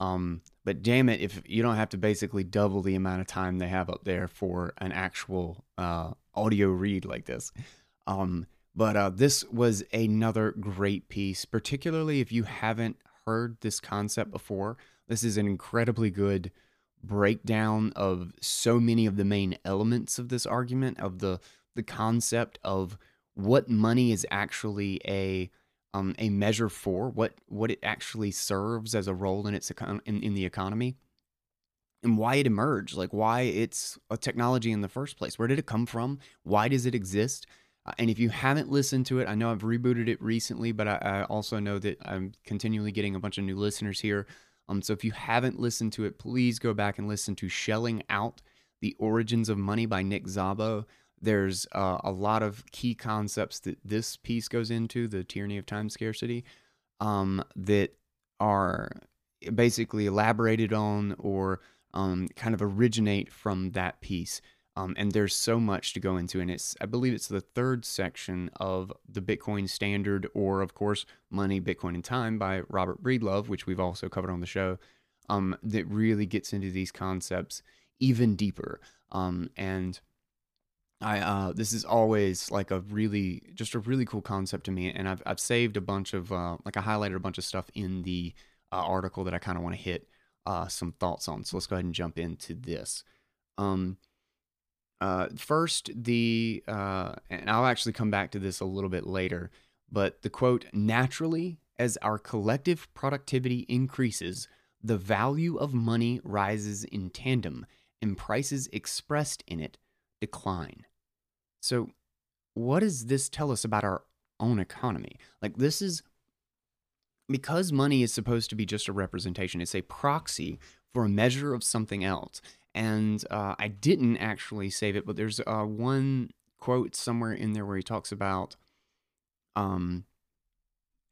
Um, but damn it, if you don't have to basically double the amount of time they have up there for an actual uh, audio read like this. Um, but uh, this was another great piece, particularly if you haven't heard this concept before. This is an incredibly good breakdown of so many of the main elements of this argument of the the concept of what money is actually a um, a measure for what what it actually serves as a role in its econ- in, in the economy and why it emerged like why it's a technology in the first place. Where did it come from? Why does it exist? Uh, and if you haven't listened to it i know i've rebooted it recently but I, I, also know that i'm continually getting a bunch of new listeners here. Um, so if you haven't listened to it please go back and listen to shelling out the origins of money by nick szabo there's uh, a lot of key concepts that this piece goes into, the tyranny of time scarcity, um, that are basically elaborated on or um, kind of originate from that piece. Um, and there's so much to go into, and it's I believe it's the third section of the Bitcoin Standard, or of course, Money, Bitcoin, and Time by Robert Breedlove, which we've also covered on the show, um, that really gets into these concepts even deeper. Um, and I uh, this is always like a really just a really cool concept to me, and I've I've saved a bunch of uh, like I highlighted a bunch of stuff in the uh, article that I kind of want to hit uh, some thoughts on. So let's go ahead and jump into this. Um, uh, first, the uh, and I'll actually come back to this a little bit later, but the quote naturally as our collective productivity increases, the value of money rises in tandem, and prices expressed in it decline. So, what does this tell us about our own economy? Like, this is because money is supposed to be just a representation, it's a proxy for a measure of something else. And uh, I didn't actually save it, but there's uh, one quote somewhere in there where he talks about um,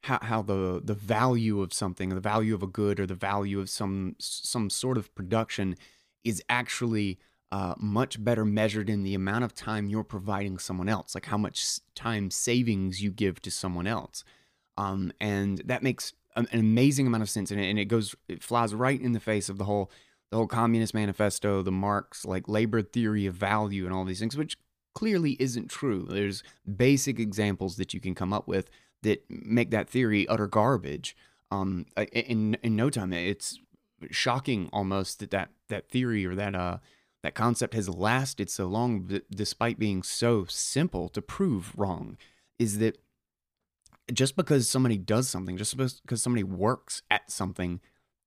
how, how the, the value of something, the value of a good, or the value of some some sort of production is actually uh, much better measured in the amount of time you're providing someone else, like how much time savings you give to someone else. Um, and that makes an amazing amount of sense, and it, and it goes, it flies right in the face of the whole, the whole Communist Manifesto, the Marx like labor theory of value, and all these things, which clearly isn't true. There's basic examples that you can come up with that make that theory utter garbage. Um, in in no time, it's shocking almost that that that theory or that uh that concept has lasted so long, despite being so simple to prove wrong, is that just because somebody does something, just because somebody works at something,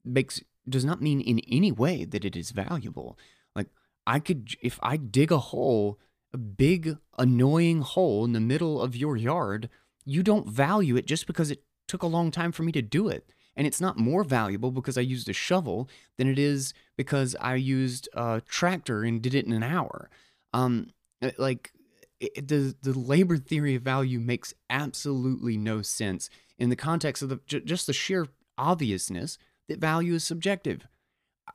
makes does not mean in any way that it is valuable. Like I could, if I dig a hole, a big annoying hole in the middle of your yard, you don't value it just because it took a long time for me to do it and it's not more valuable because I used a shovel than it is because I used a tractor and did it in an hour. Um, uh, like it, the the labor theory of value makes absolutely no sense in the context of the j- just the sheer obviousness that value is subjective.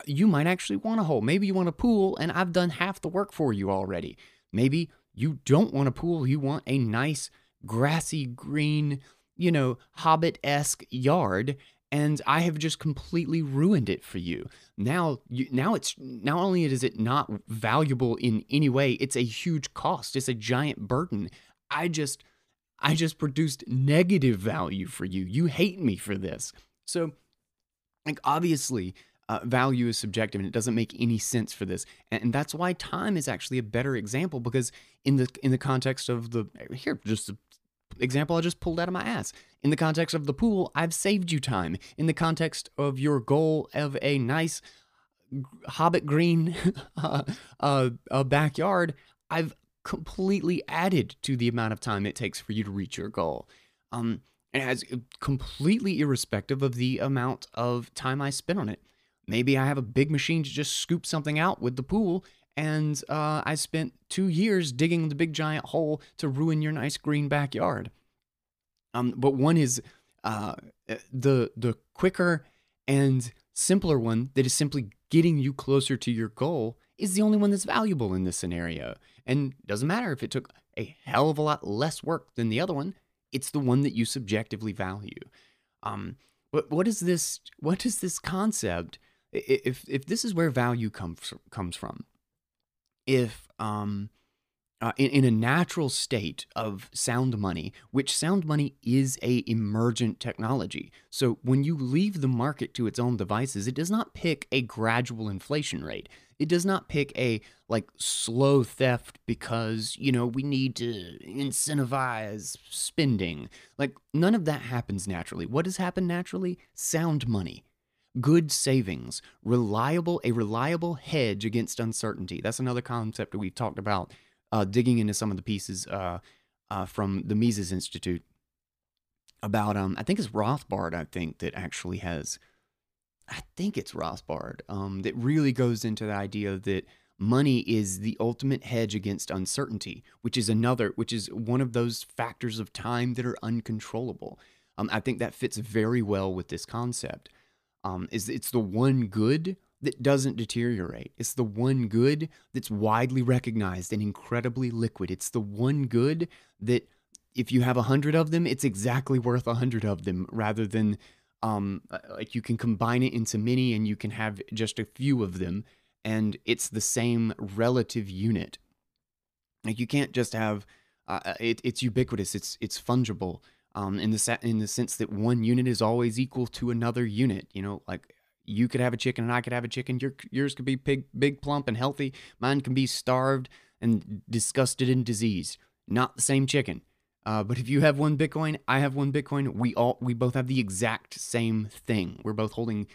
You might actually want a hole. Maybe you want a pool, and I've done half the work for you already. Maybe you don't want a pool. You want a nice grassy green, you know, hobbit esque yard, and I have just completely ruined it for you. Now, you, now it's not only is it not valuable in any way, it's a huge cost. It's a giant burden. I just, I just produced negative value for you. You hate me for this. So, like obviously, uh, value is subjective and it doesn't make any sense for this and, and, that's why time is actually a better example because in the in the context of the here just example I just pulled out of my ass. In the context of the pool, I've saved you time. In the context of your goal of a nice hobbit green [laughs] uh, uh, backyard, I've completely added to the amount of time it takes for you to reach your goal. Um, It has completely irrespective of the amount of time I spend on it. Maybe I have a big machine to just scoop something out with the pool, and uh, I spent two years digging the big giant hole to ruin your nice green backyard. Um, but one is uh, the the quicker and simpler one that is simply getting you closer to your goal is the only one that's valuable in this scenario. And doesn't matter if it took a hell of a lot less work than the other one. It's the one that you subjectively value. Um, but what is this? What is this concept? If if this is where value comes comes from, if um, uh, in, in a natural state of sound money, which sound money is a emergent technology. So when you leave the market to its own devices, it does not pick a gradual inflation rate. It does not pick a like slow theft because, you know, we need to incentivize spending. Like none of that happens naturally. What has happened naturally? Sound money good savings, reliable a reliable hedge against uncertainty. That's another concept that we've talked about uh, digging into some of the pieces uh, uh, from the Mises Institute about, um, I think it's Rothbard, I think, that actually has, I think it's Rothbard, um, that really goes into the idea that money is the ultimate hedge against uncertainty, which is another, which is one of those factors of time that are uncontrollable. Um, I think that fits very well with this concept. Um, is it's the one good that doesn't deteriorate. It's the one good that's widely recognized and incredibly liquid. It's the one good that if you have a hundred of them, it's exactly worth a hundred of them rather than um, uh, like you can combine it into many and you can have just a few of them and it's the same relative unit. Like you can't just have uh, uh it, it's ubiquitous. It's it's fungible. Um, in the in the sense that one unit is always equal to another unit. You know, like you could have a chicken and I could have a chicken. Your, yours could be big, big, plump, and healthy. Mine can be starved and disgusted and diseased. Not the same chicken. Uh, but if you have one Bitcoin, I have one Bitcoin. We all we both have the exact same thing. We're both holding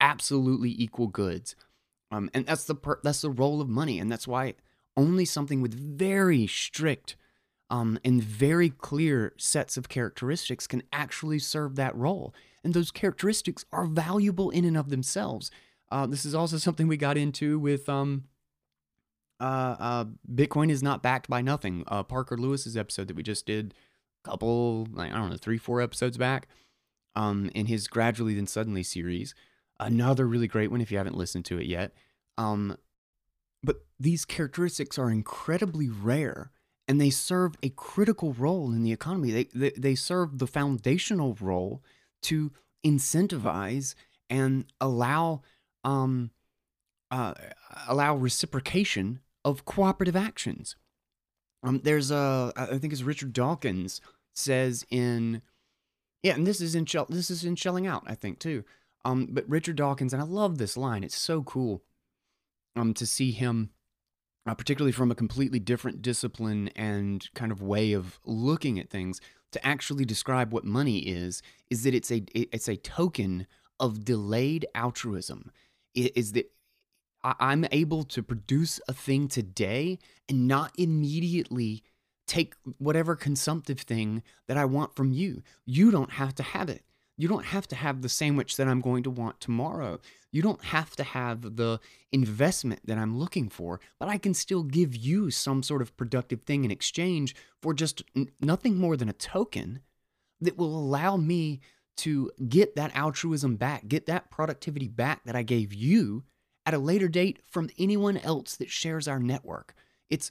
absolutely equal goods, um, and that's the per- that's the role of money, and that's why only something with very strict um, and very clear sets of characteristics can actually serve that role and those characteristics are valuable in and of themselves. Uh, this is also [laughs] something we got into with um, uh, uh, Bitcoin is not backed by nothing. Uh, Parker Lewis's episode that we just did, a couple, like, I don't know, three, four episodes back, um, in his Gradually Then Suddenly series. Another really great one if you haven't listened to it yet. Um, but these characteristics are incredibly rare and they serve a critical role in the economy. They, they, they serve the foundational role to incentivize and allow um, uh, allow reciprocation of cooperative actions. Um, there's a I think it's Richard Dawkins says in yeah, and this is in shell, this is in shelling out I think too. Um, but Richard Dawkins and I love this line. It's so cool. Um, to see him, uh, particularly from a completely different discipline and kind of way of looking at things, to actually describe what money is is that it's a it's a token of delayed altruism. Is that i'm able to produce a thing today and not immediately take whatever consumptive thing that i want from you. You don't have to have it you don't have to have the sandwich that I'm going to want tomorrow. You don't have to have the investment that I'm looking for, but I can still give you some sort of productive thing in exchange for just n- nothing more than a token that will allow me to get that altruism back, get that productivity back that I gave you at a later date from anyone else that shares our network. It's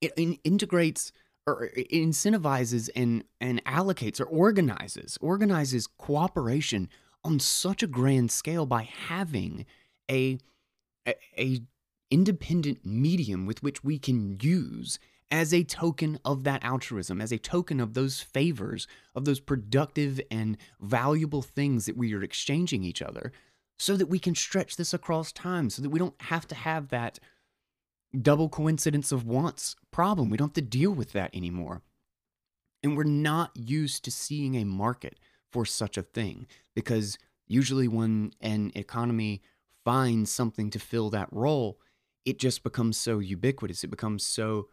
it integrates or uh, incentivizes and and allocates or organizes organizes cooperation on such a grand scale by having a, a, a independent medium with which we can use as a token of that altruism, as a token of those favors, of those productive and valuable things that we are exchanging each other, so that we can stretch this across time, so that we don't have to have that double coincidence of wants problem. We don't have to deal with that anymore. And we're not used to seeing a market for such a thing because usually when an economy finds something to fill that role, it just becomes so ubiquitous. It becomes so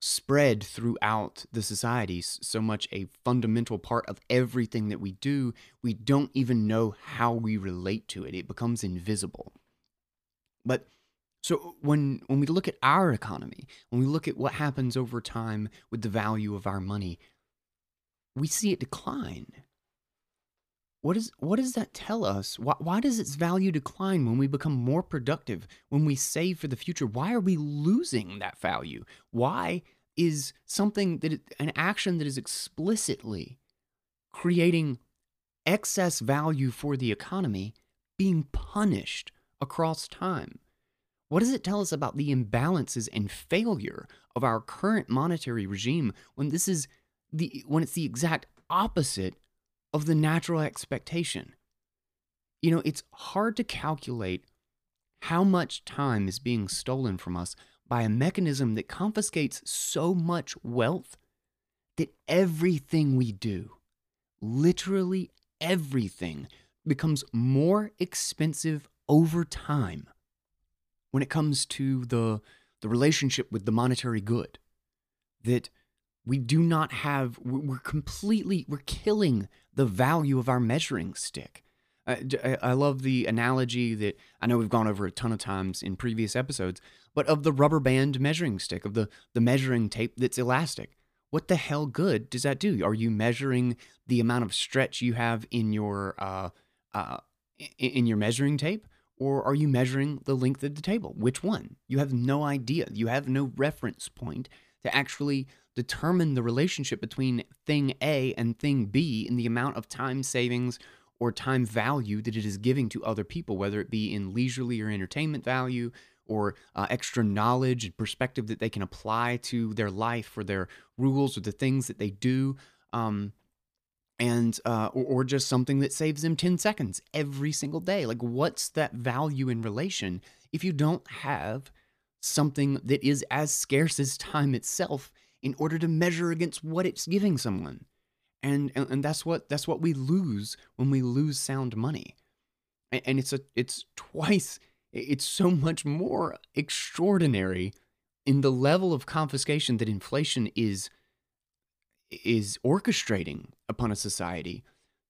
spread throughout the society, so much a fundamental part of everything that we do, we don't even know how we relate to it. It becomes invisible. But so when when we look at our economy, when we look at what happens over time with the value of our money, we see it decline. What, is, what does that tell us? Why, why does its value decline when we become more productive, when we save for the future? Why are we losing that value? Why is something that, an action that is explicitly creating excess value for the economy being punished across time? What does it tell us about the imbalances and failure of our current monetary regime when this is the when it's the exact opposite of the natural expectation. You know, it's hard to calculate how much time is being stolen from us by a mechanism that confiscates so much wealth that everything we do, literally everything, becomes more expensive over time when it comes to the, the relationship with the monetary good. That we do not have, we're completely, we're killing the value of our measuring stick. I, I love the analogy that I know we've gone over a ton of times in previous episodes, but of the rubber band measuring stick, of the, the measuring tape that's elastic. What the hell good does that do? Are you measuring the amount of stretch you have in your uh, uh, in your measuring tape, or are you measuring the length of the table? Which one? You have no idea. You have no reference point to actually determine the relationship between thing A and thing B in the amount of time savings or time value that it is giving to other people, whether it be in leisurely or entertainment value or uh, extra knowledge and perspective that they can apply to their life or their rules or the things that they do. Um, and uh, or, or just something that saves them 10 seconds every single day like what's that value in relation if you don't have something that is as scarce as time itself in order to measure against what it's giving someone. And, and, and that's what that's what we lose when we lose sound money. And, and it's a it's twice it's so much more extraordinary in the level of confiscation that inflation is is orchestrating upon a society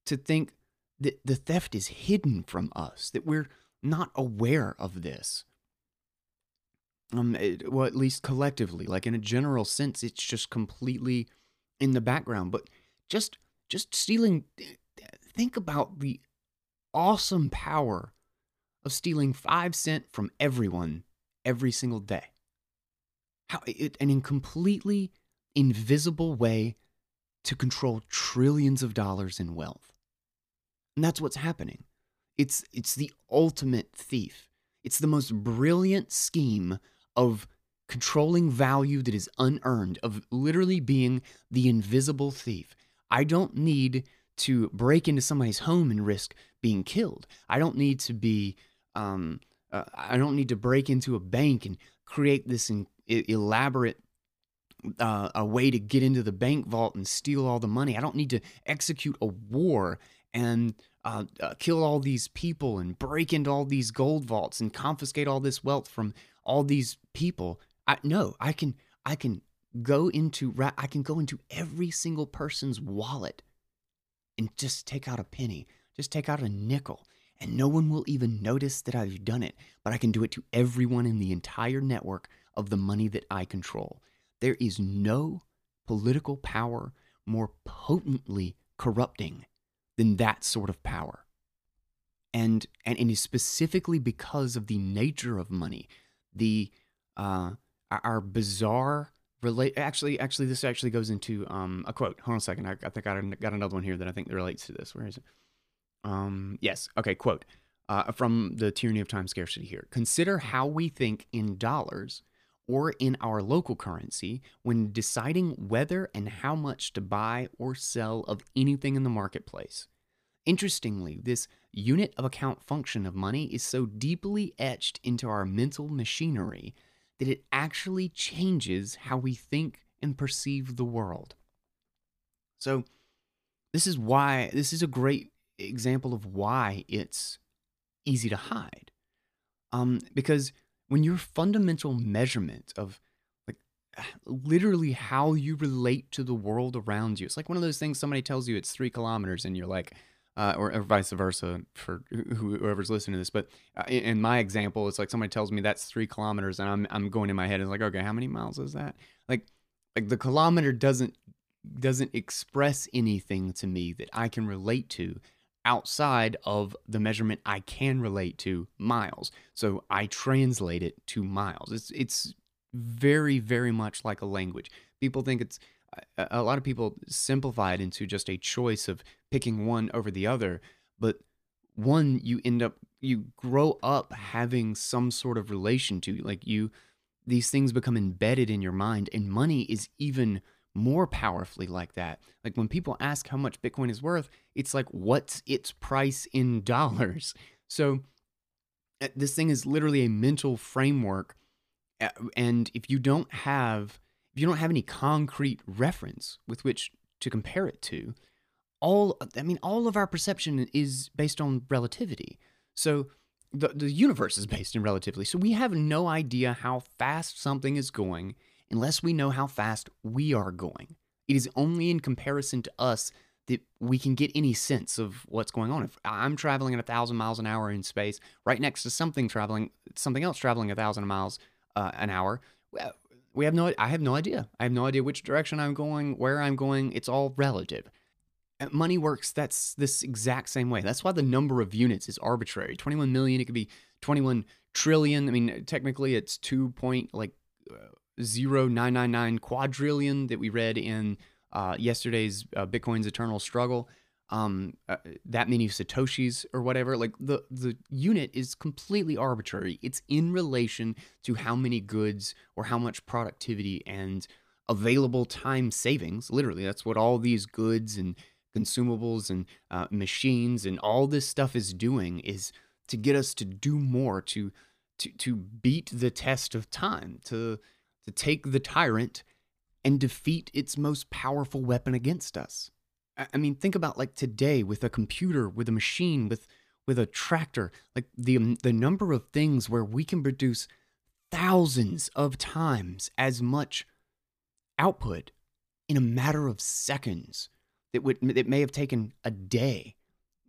to think that the theft is hidden from us, that we're not aware of this um, it, well, at least collectively, like in a general sense, it's just completely in the background. But just just stealing, think about the awesome power of stealing five cent from everyone every single day. How it, and in completely invisible way to control trillions of dollars in wealth. And that's what's happening. It's it's the ultimate thief. It's the most brilliant scheme of controlling value that is unearned, of literally being the invisible thief. I don't need to break into somebody's home and risk being killed. I don't need to be, um, uh, I don't need to break into a bank and create this in, elaborate uh, a way to get into the bank vault and steal all the money. I don't need to execute a war and uh, uh, kill all these people and break into all these gold vaults and confiscate all this wealth from all these people. I no, I can I can go into I can go into every single person's wallet and just take out a penny, just take out a nickel, and no one will even notice that I've done it, but I can do it to everyone in the entire network of the money that I control. There is no political power more potently corrupting than that sort of power. And, and it is specifically because of the nature of money, the uh, our bizarre relate. Actually, actually, this actually goes into um, a quote. Hold on a second. I, I think I got another one here that I think relates to this. Where is it? Um, yes. Okay. Quote uh, from the Tyranny of Time Scarcity here. Consider how we think in dollars or in our local currency when deciding whether and how much to buy or sell of anything in the marketplace. Interestingly, this unit of account function of money is so deeply etched into our mental machinery that it actually changes how we think and perceive the world. So, this is why, this is a great example of why it's easy to hide. Um, because when your fundamental measurement of like [sighs] literally how you relate to the world around you. It's like one of those things somebody tells you it's three kilometers, and you're like, uh, or, or, vice versa for whoever's listening to this. But uh, in my example, it's like somebody tells me that's three kilometers, and I'm I'm going in my head and like, okay, how many miles is that? Like, like the kilometer doesn't doesn't express anything to me that I can relate to outside of the measurement I can relate to miles. So I translate it to miles. It's it's very very much like a language. People think it's a lot of people simplify it into just a choice of picking one over the other, but one you end up you grow up having some sort of relation to like you these things become embedded in your mind and money is even more powerfully like that. Like when people ask how much Bitcoin is worth, it's like, what's its price in [laughs] dollars? So uh, this thing is literally a mental framework. Uh, and if you don't have, if you don't have any concrete reference with which to compare it to, all, I mean, all of our perception is based on relativity. So the, the universe is based in relativity. So we have no idea how fast something is going unless we know how fast we are going. It is only in comparison to us that we can get any sense of what's going on. If I'm traveling at a thousand miles an hour in space, right next to something traveling, something else traveling a thousand miles uh, an hour, we have no. I have no idea. I have no idea which direction I'm going, where I'm going. It's all relative. Money works. That's this exact same way. That's why the number of units is arbitrary. 21 million. It could be 21 trillion. I mean, technically, it's two point like. Uh, 0999 quadrillion that we read in uh, yesterday's uh, Bitcoin's Eternal Struggle. Um, uh, that many satoshis or whatever. Like the the unit is completely arbitrary. It's in relation to how many goods or how much productivity and available time savings. Literally, that's what all these goods and consumables and uh, machines and all this stuff is doing is to get us to do more to to to beat the test of time to to take the tyrant and defeat its most powerful weapon against us. I mean, think about like today with a computer, with a machine, with with a tractor, like the um, the number of things where we can produce thousands of times as much output in a matter of seconds that would that may have taken a day,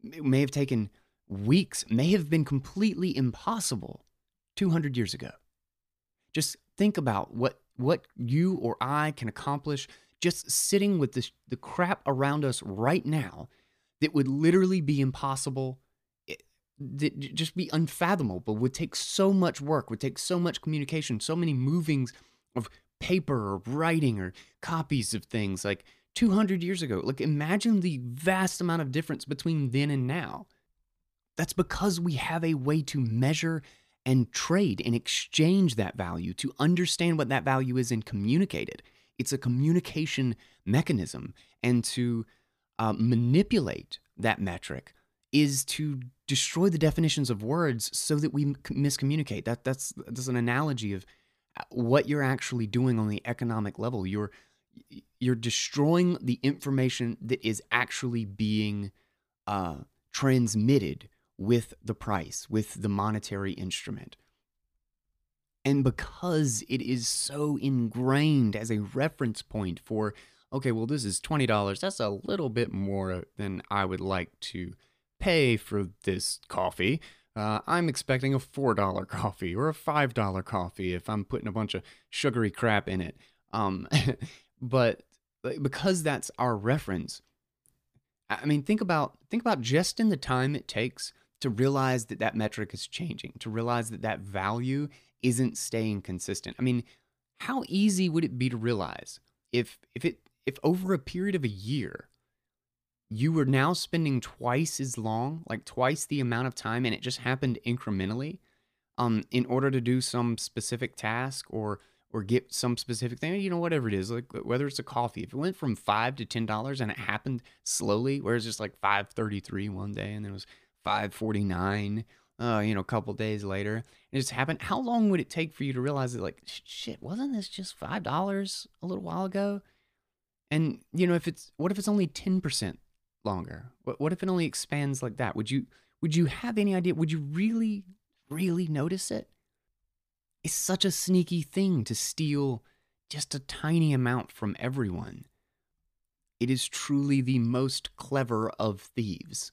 it may have taken weeks, may have been completely impossible 200 years ago. Just think about what what you or I can accomplish just sitting with this, the crap around us right now that would literally be impossible eh, that just be unfathomable would take so much work would take so much communication so many movings of paper or writing or copies of things like 200 years ago. Like imagine the vast amount of difference between then and now. That's because we have a way to measure and trade and exchange that value to understand what that value is and communicate it. It's a communication mechanism. And to uh, manipulate that metric is to destroy the definitions of words so that we miscommunicate. That, that's, that's an analogy of uh, what you're actually doing on the economic level. You're, you're destroying the information that is actually being uh, transmitted with the price, with the monetary instrument. And because it is so ingrained as a reference point for, okay, well, this is $20, that's a little bit more than I would like to pay for this coffee. Uh, I'm expecting a $4 coffee or a $5 coffee if I'm putting a bunch of sugary crap in it. Um, [laughs] but because that's our reference, I mean, think about think about just in the time it takes to realize that that metric is changing, to realize that that value isn't staying consistent. I mean, how easy would it be to realize if if it if over a period of a year you were now spending twice as long, like twice the amount of time and it just happened incrementally um in order to do some specific task or or get some specific thing, you know, whatever it is, like whether it's a coffee, if it went from five to ten dollars and it happened slowly, where it's just like five thirty three one day and then it was 549 uh, you know, a couple days later. It just happened. How long would it take for you to realize that, like, shit, wasn't this just five dollars a little while ago? And you know, if it's what if it's only ten percent longer? What what if it only expands like that? Would you would you have any idea? Would you really really notice it? It's such a sneaky thing to steal just a tiny amount from everyone. It is truly the most clever of thieves.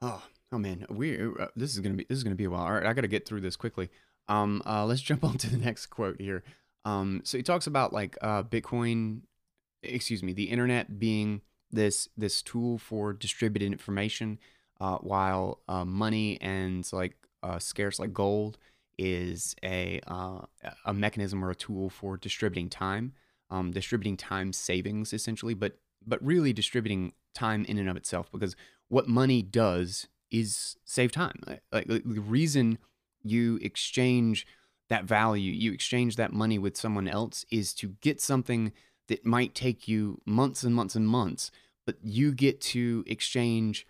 Oh, oh man, we uh, this is gonna be this is gonna be a while. All right, I got to get through this quickly. Um, uh, let's [laughs] jump on to the next quote here. Um, so he talks about like uh, Bitcoin, excuse me, the internet being this this tool for distributed information, uh, while uh, money and like uh, scarce like gold is a uh, a mechanism or a tool for distributing time, um, distributing time savings essentially, but but really distributing time in and of itself because what money does is save time. Like, like the reason you exchange that value, you exchange that money with someone else is to get something that might take you months and months and months, but you get to exchange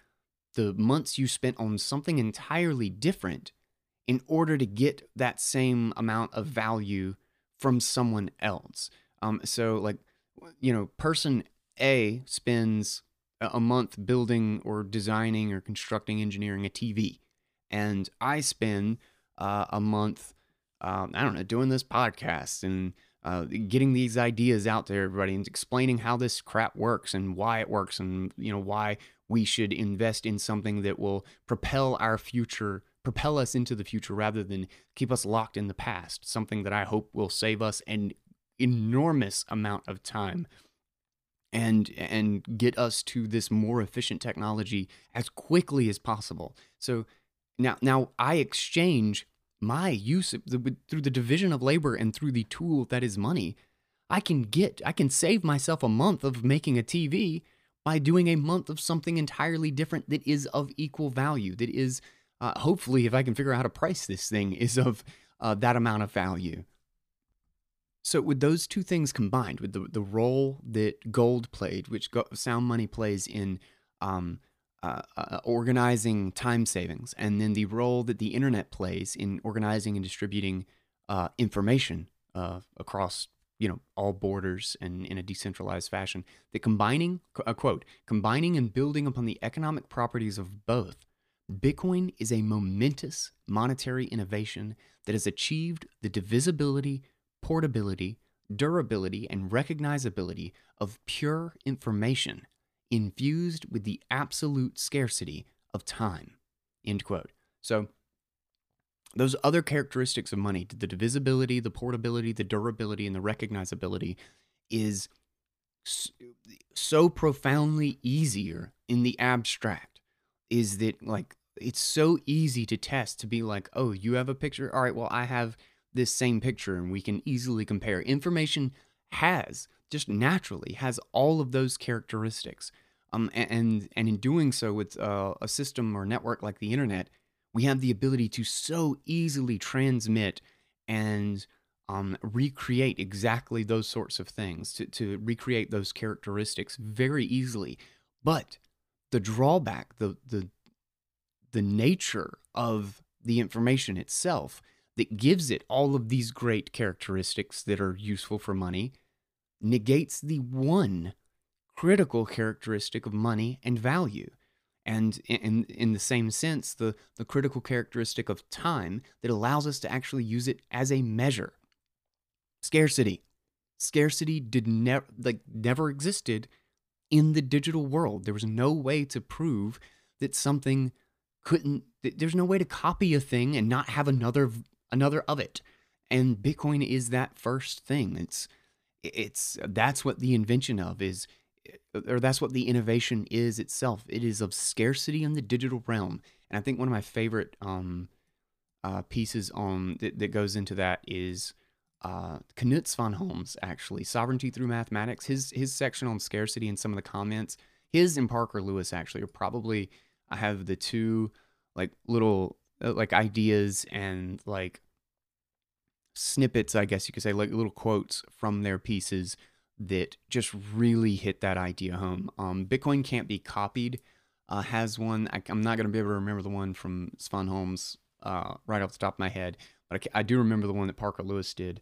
the months you spent on something entirely different in order to get that same amount of value from someone else. Um, so, like, you know, person A spends a month building or designing or constructing, engineering a TV, and I spend uh, a month, um, I don't know, doing this podcast and uh, getting these ideas out to everybody and explaining how this crap works and why it works and you know why we should invest in something that will propel our future propel us into the future rather than keep us locked in the past, something that I hope will save us an enormous amount of time and and get us to this more efficient technology as quickly as possible. So now now I exchange my use the, through the division of labor and through the tool that is money. I can get I can save myself a month of making a TV by doing a month of something entirely different that is of equal value that is uh, hopefully, if I can figure out how to price this thing, is of uh, that amount of value. So, with those two things combined, with the, the role that gold played, which go, sound money plays in um, uh, uh, organizing time savings, and then the role that the internet plays in organizing and distributing uh, information uh, across you know all borders and in a decentralized fashion, that combining a quote combining and building upon the economic properties of both Bitcoin is a momentous monetary innovation that has achieved the divisibility, portability, durability, and recognizability of pure information infused with the absolute scarcity of time. End quote. So, those other characteristics of money, the divisibility, the portability, the durability, and the recognizability, is so profoundly easier in the abstract. Is that like it's so easy to test to be like, oh, you have a picture? All right, well, I have this same picture and we can easily compare. Information has just naturally has all of those characteristics. Um, and and in doing so with uh, a system or network like the internet, we have the ability to so easily transmit and um, recreate exactly those sorts of things, to, to recreate those characteristics very easily. But the drawback, the the the nature of the information itself that gives it all of these great characteristics that are useful for money negates the one critical characteristic of money and value. And in, in the same sense, the, the critical characteristic of time that allows us to actually use it as a measure. Scarcity. Scarcity did never like never existed in the digital world. There was no way to prove that something couldn't there's no way to copy a thing and not have another another of it. And bitcoin is that first thing. It's it's that's what the invention of is or that's what the innovation is itself. It is of scarcity in the digital realm. And i think one of my favorite um uh, pieces on that, that goes into that is uh, Knut Svanholm's actually sovereignty through mathematics. His his section on scarcity and some of the comments, his and Parker Lewis actually are probably I have the two like little like ideas and like snippets, I guess you could say, like little quotes from their pieces that just really hit that idea home. Um, Bitcoin can't be copied. Uh, has one. I, am not going to be able to remember the one from Svanholm's uh, right off the top of my head, but I, I do remember the one that Parker Lewis did.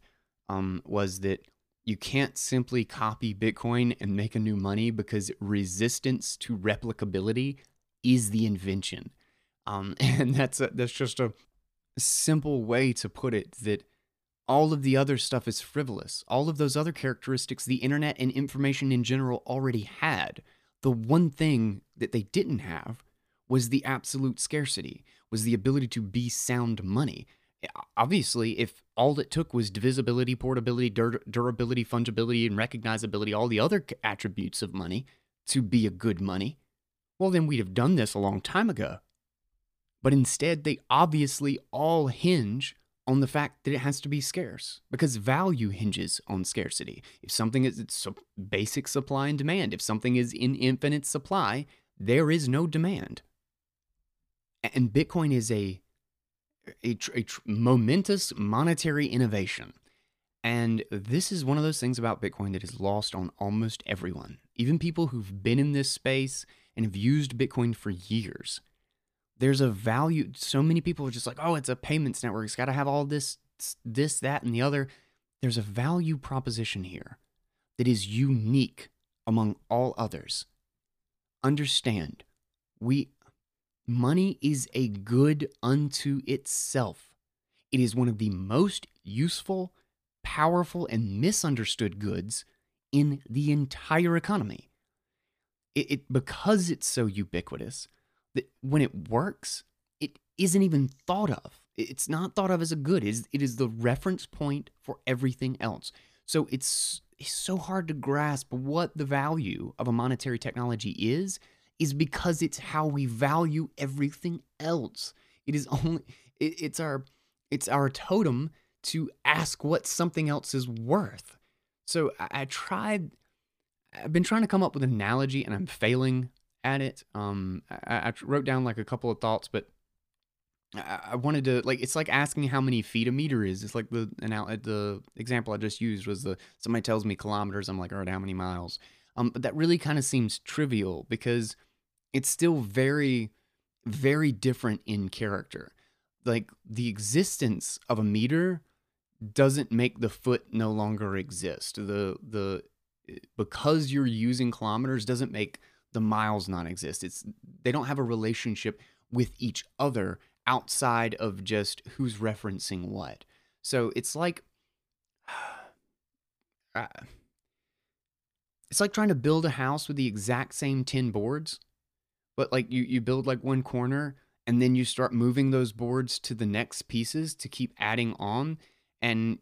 Um, was that you can't simply copy Bitcoin and make a new money because resistance to replicability is the invention. Um, [laughs] and that's a, that's just a simple way to put it that all of the other stuff is frivolous. All of those other characteristics the internet and information in general already had. The one thing that they didn't have was the absolute scarcity, was the ability to be sound money. Obviously, if all it took was divisibility, portability, dur- durability, fungibility, and recognizability, all the other attributes of money to be a good money, well, then we'd have done this a long time ago. But instead, they obviously all hinge on the fact that it has to be scarce because value hinges on scarcity. If something is basic supply and demand, if something is in infinite supply, there is no demand. And Bitcoin is a a, a, momentous monetary innovation. And this is one of those things about Bitcoin that is lost on almost everyone, even people who've been in this space and have used Bitcoin for years there's a value. So many people are just like, oh, it's a payments network. It's got to have all this, this, that, and the other. There's a value proposition here that is unique among all others. Understand, we money is a good unto itself. It is one of the most useful, powerful, and misunderstood goods in the entire economy. It, it because it's so ubiquitous that when it works, it isn't even thought of. It's not thought of as a good. It is, it is the reference point for everything else. So it's, it's so hard to grasp what the value of a monetary technology is, is because it's how we value everything else. It is [laughs] only it, it's our it's our totem to ask what something else is worth. So I, I tried I've been trying to come up with an analogy and I'm failing at it. Um, I, I wrote down like a couple of thoughts, but I, I wanted to like it's like asking how many feet a meter is. It's like the the example I just used was the somebody tells me kilometers. I'm like, all right, how many miles? Um, but that really kind of seems trivial because it's still very, very different in character. Like the existence of a meter doesn't make the foot no longer exist. The the because you're using kilometers doesn't make the miles non-exist It's they don't have a relationship with each other outside of just who's referencing what. So it's like [sighs] uh, it's like trying to build a house with the exact same 10 boards, but like you you build like one corner and then you start moving those boards to the next pieces to keep adding on and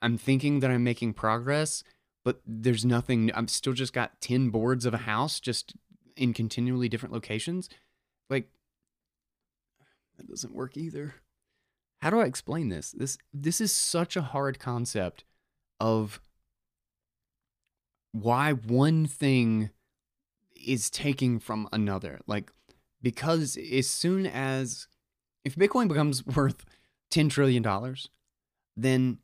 I'm thinking that I'm making progress, but there's nothing I'm still just got 10 boards of a house just in continually different locations, like that doesn't work either. How do I explain this? This this is such a hard concept of why one thing is taking from another. Like because as soon as if Bitcoin becomes [laughs] worth 10 trillion dollars, then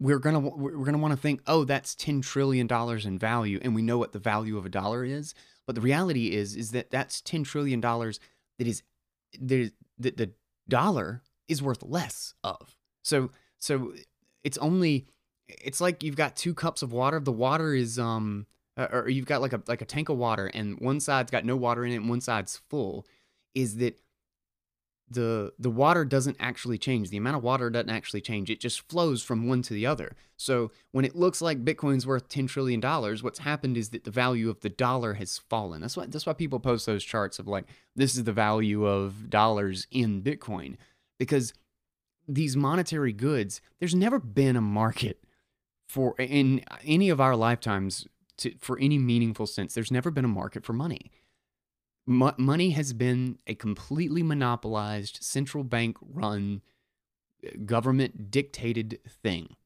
we're gonna we're gonna want to think, oh, that's ten trillion dollars in value, and we know what the value of a dollar is. But the reality is, is that that's ten trillion dollars that is that the, the dollar is worth less of. So so it's only it's like you've got two cups of water. The water is um or you've got like a like a tank of water, and one side's got no water in it, and one side's full. Is that the the water doesn't actually change. The amount of water doesn't actually change. It just flows from one to the other. So when it looks like Bitcoin's worth ten trillion dollars, what's happened is that the value of the dollar has fallen. That's why that's why people post those charts of like this is the value of dollars in Bitcoin because these monetary goods. There's never been a market for in any of our lifetimes to, for any meaningful sense. There's never been a market for money money has been a completely monopolized, central bank run, uh, government dictated thing.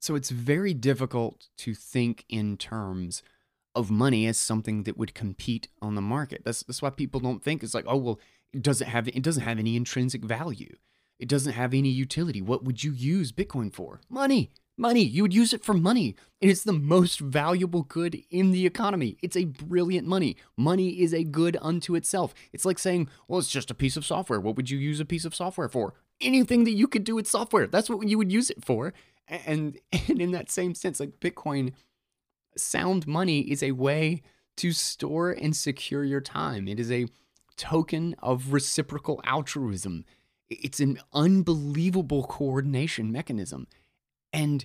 So it's very difficult to think in terms of money as something that would compete on the market. That's that's why people don't think it's like, oh well, it doesn't have it doesn't have any intrinsic value. It doesn't have any utility. What would you use Bitcoin for? Money. Money. You would use it for money. It is the most valuable good in the economy. It's a brilliant money. Money is a good unto itself. It's like saying, well, it's just a piece of software. What would you use a piece of software for? Anything that you could do with software. That's what you would use it for. And, [laughs] and in that same sense, like Bitcoin, sound money is a way to store and secure your time. It is a token of reciprocal altruism It's an unbelievable coordination mechanism. And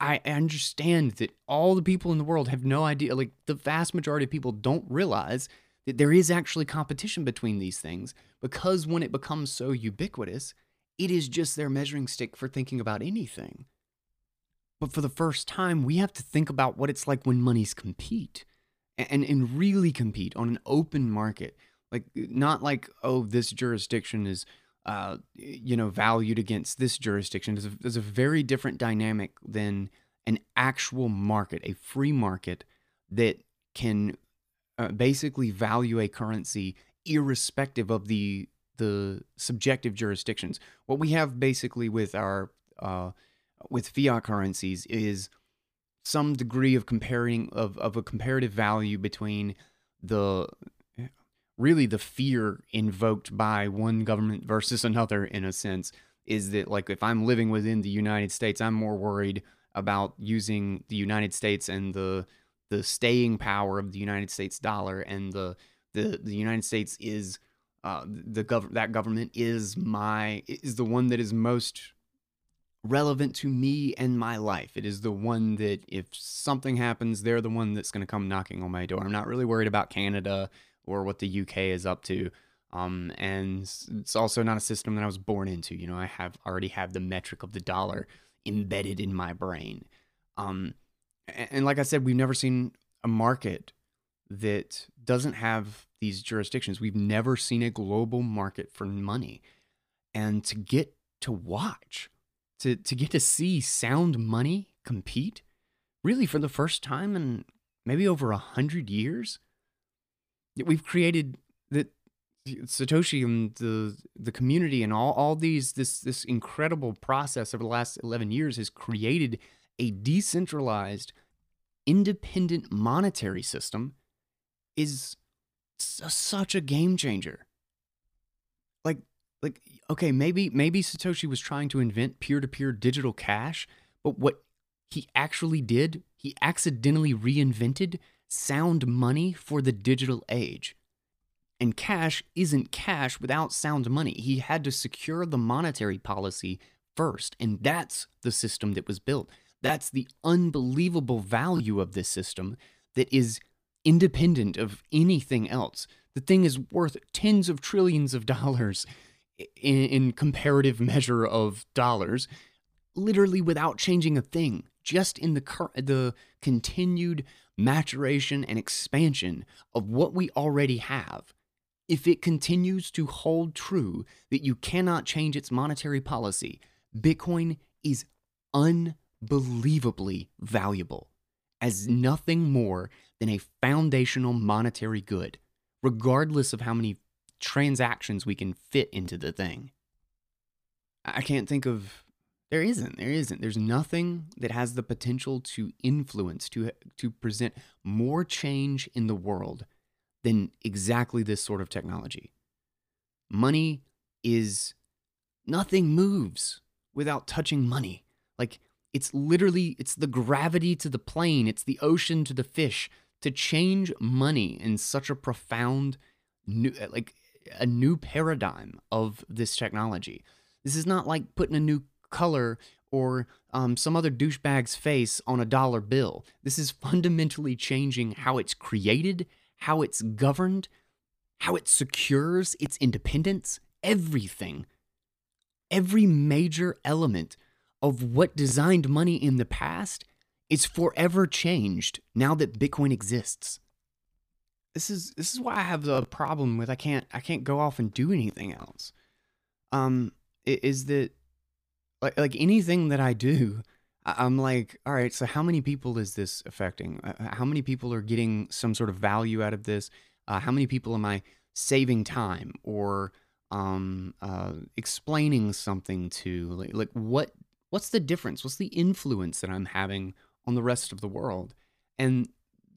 I understand that all the people in the world have no idea, like the vast majority of people don't realize that there is actually competition between these things because when it becomes so ubiquitous, it is just their measuring stick for thinking about anything. But for the first time, we have to think about what it's like when monies compete and, and really compete on an open market. Like, not like, oh, this jurisdiction is, uh, you know, valued against this jurisdiction. There's a, there's a very different dynamic than an actual market, a free market that can uh, basically value a currency irrespective of the the subjective jurisdictions. What we have basically with our uh, with fiat currencies is some degree of comparing of, of a comparative value between the really the fear invoked by one government versus another in a sense is that like if I'm living within the United States, I'm more worried about using the United States and the the staying power of the United States dollar and the the, the United States is uh, the gov- that government is my is the one that is most relevant to me and my life. It is the one that if something happens, they're the one that's going to come knocking on my door. I'm not really worried about Canada or what the UK is up to. Um, and it's also not a system that I was born into. You know, I have already have the metric of the dollar embedded in my brain. Um, and, and like I said, we've never seen a market that doesn't have these jurisdictions. We've never seen a global market for money. And to get to watch, to, to get to see sound money compete, really for the first time in maybe over a hundred years, we've created that Satoshi and the the community and all, all these this this incredible process over the last 11 years has created a decentralized independent monetary system is such a game changer. Like like okay, maybe maybe Satoshi was trying to invent peer-to-peer digital cash, but what he actually did, he accidentally reinvented sound money for the digital age. And cash isn't cash without sound money. He had to secure the monetary policy first, and that's the system that was built. That's the unbelievable value of this system that is independent of anything else. The thing is worth tens of trillions of dollars in, in, comparative measure of dollars, literally without changing a thing, just in the the continued maturation and expansion of what we already have. If it continues to hold true that you cannot change its monetary policy, Bitcoin is unbelievably valuable as nothing more than a foundational monetary good, regardless of how many transactions we can fit into the thing. I can't think of there isn't there isn't there's nothing that has the potential to influence to to present more change in the world than exactly this sort of technology. Money is nothing moves without touching money. Like it's literally it's the gravity to the plane, it's the ocean to the fish to change money in such a profound new like a new paradigm of this technology. This is not like putting a new color or um, some other douchebag's face on a dollar bill. This is fundamentally changing how it's created, how it's governed, how it secures its independence, everything. Every major element of what designed money in the past is forever changed now that Bitcoin exists. This is this is why I have the problem with I can't I can't go off and do anything else. Um, is that like like anything that I do, I'm like, all right, so how many people is this affecting? Uh, how many people are getting some sort of value out of this? Uh, how many people am I saving time or um, uh, explaining something to? Like, like what what's the difference? What's the influence that I'm having on the rest of the world? And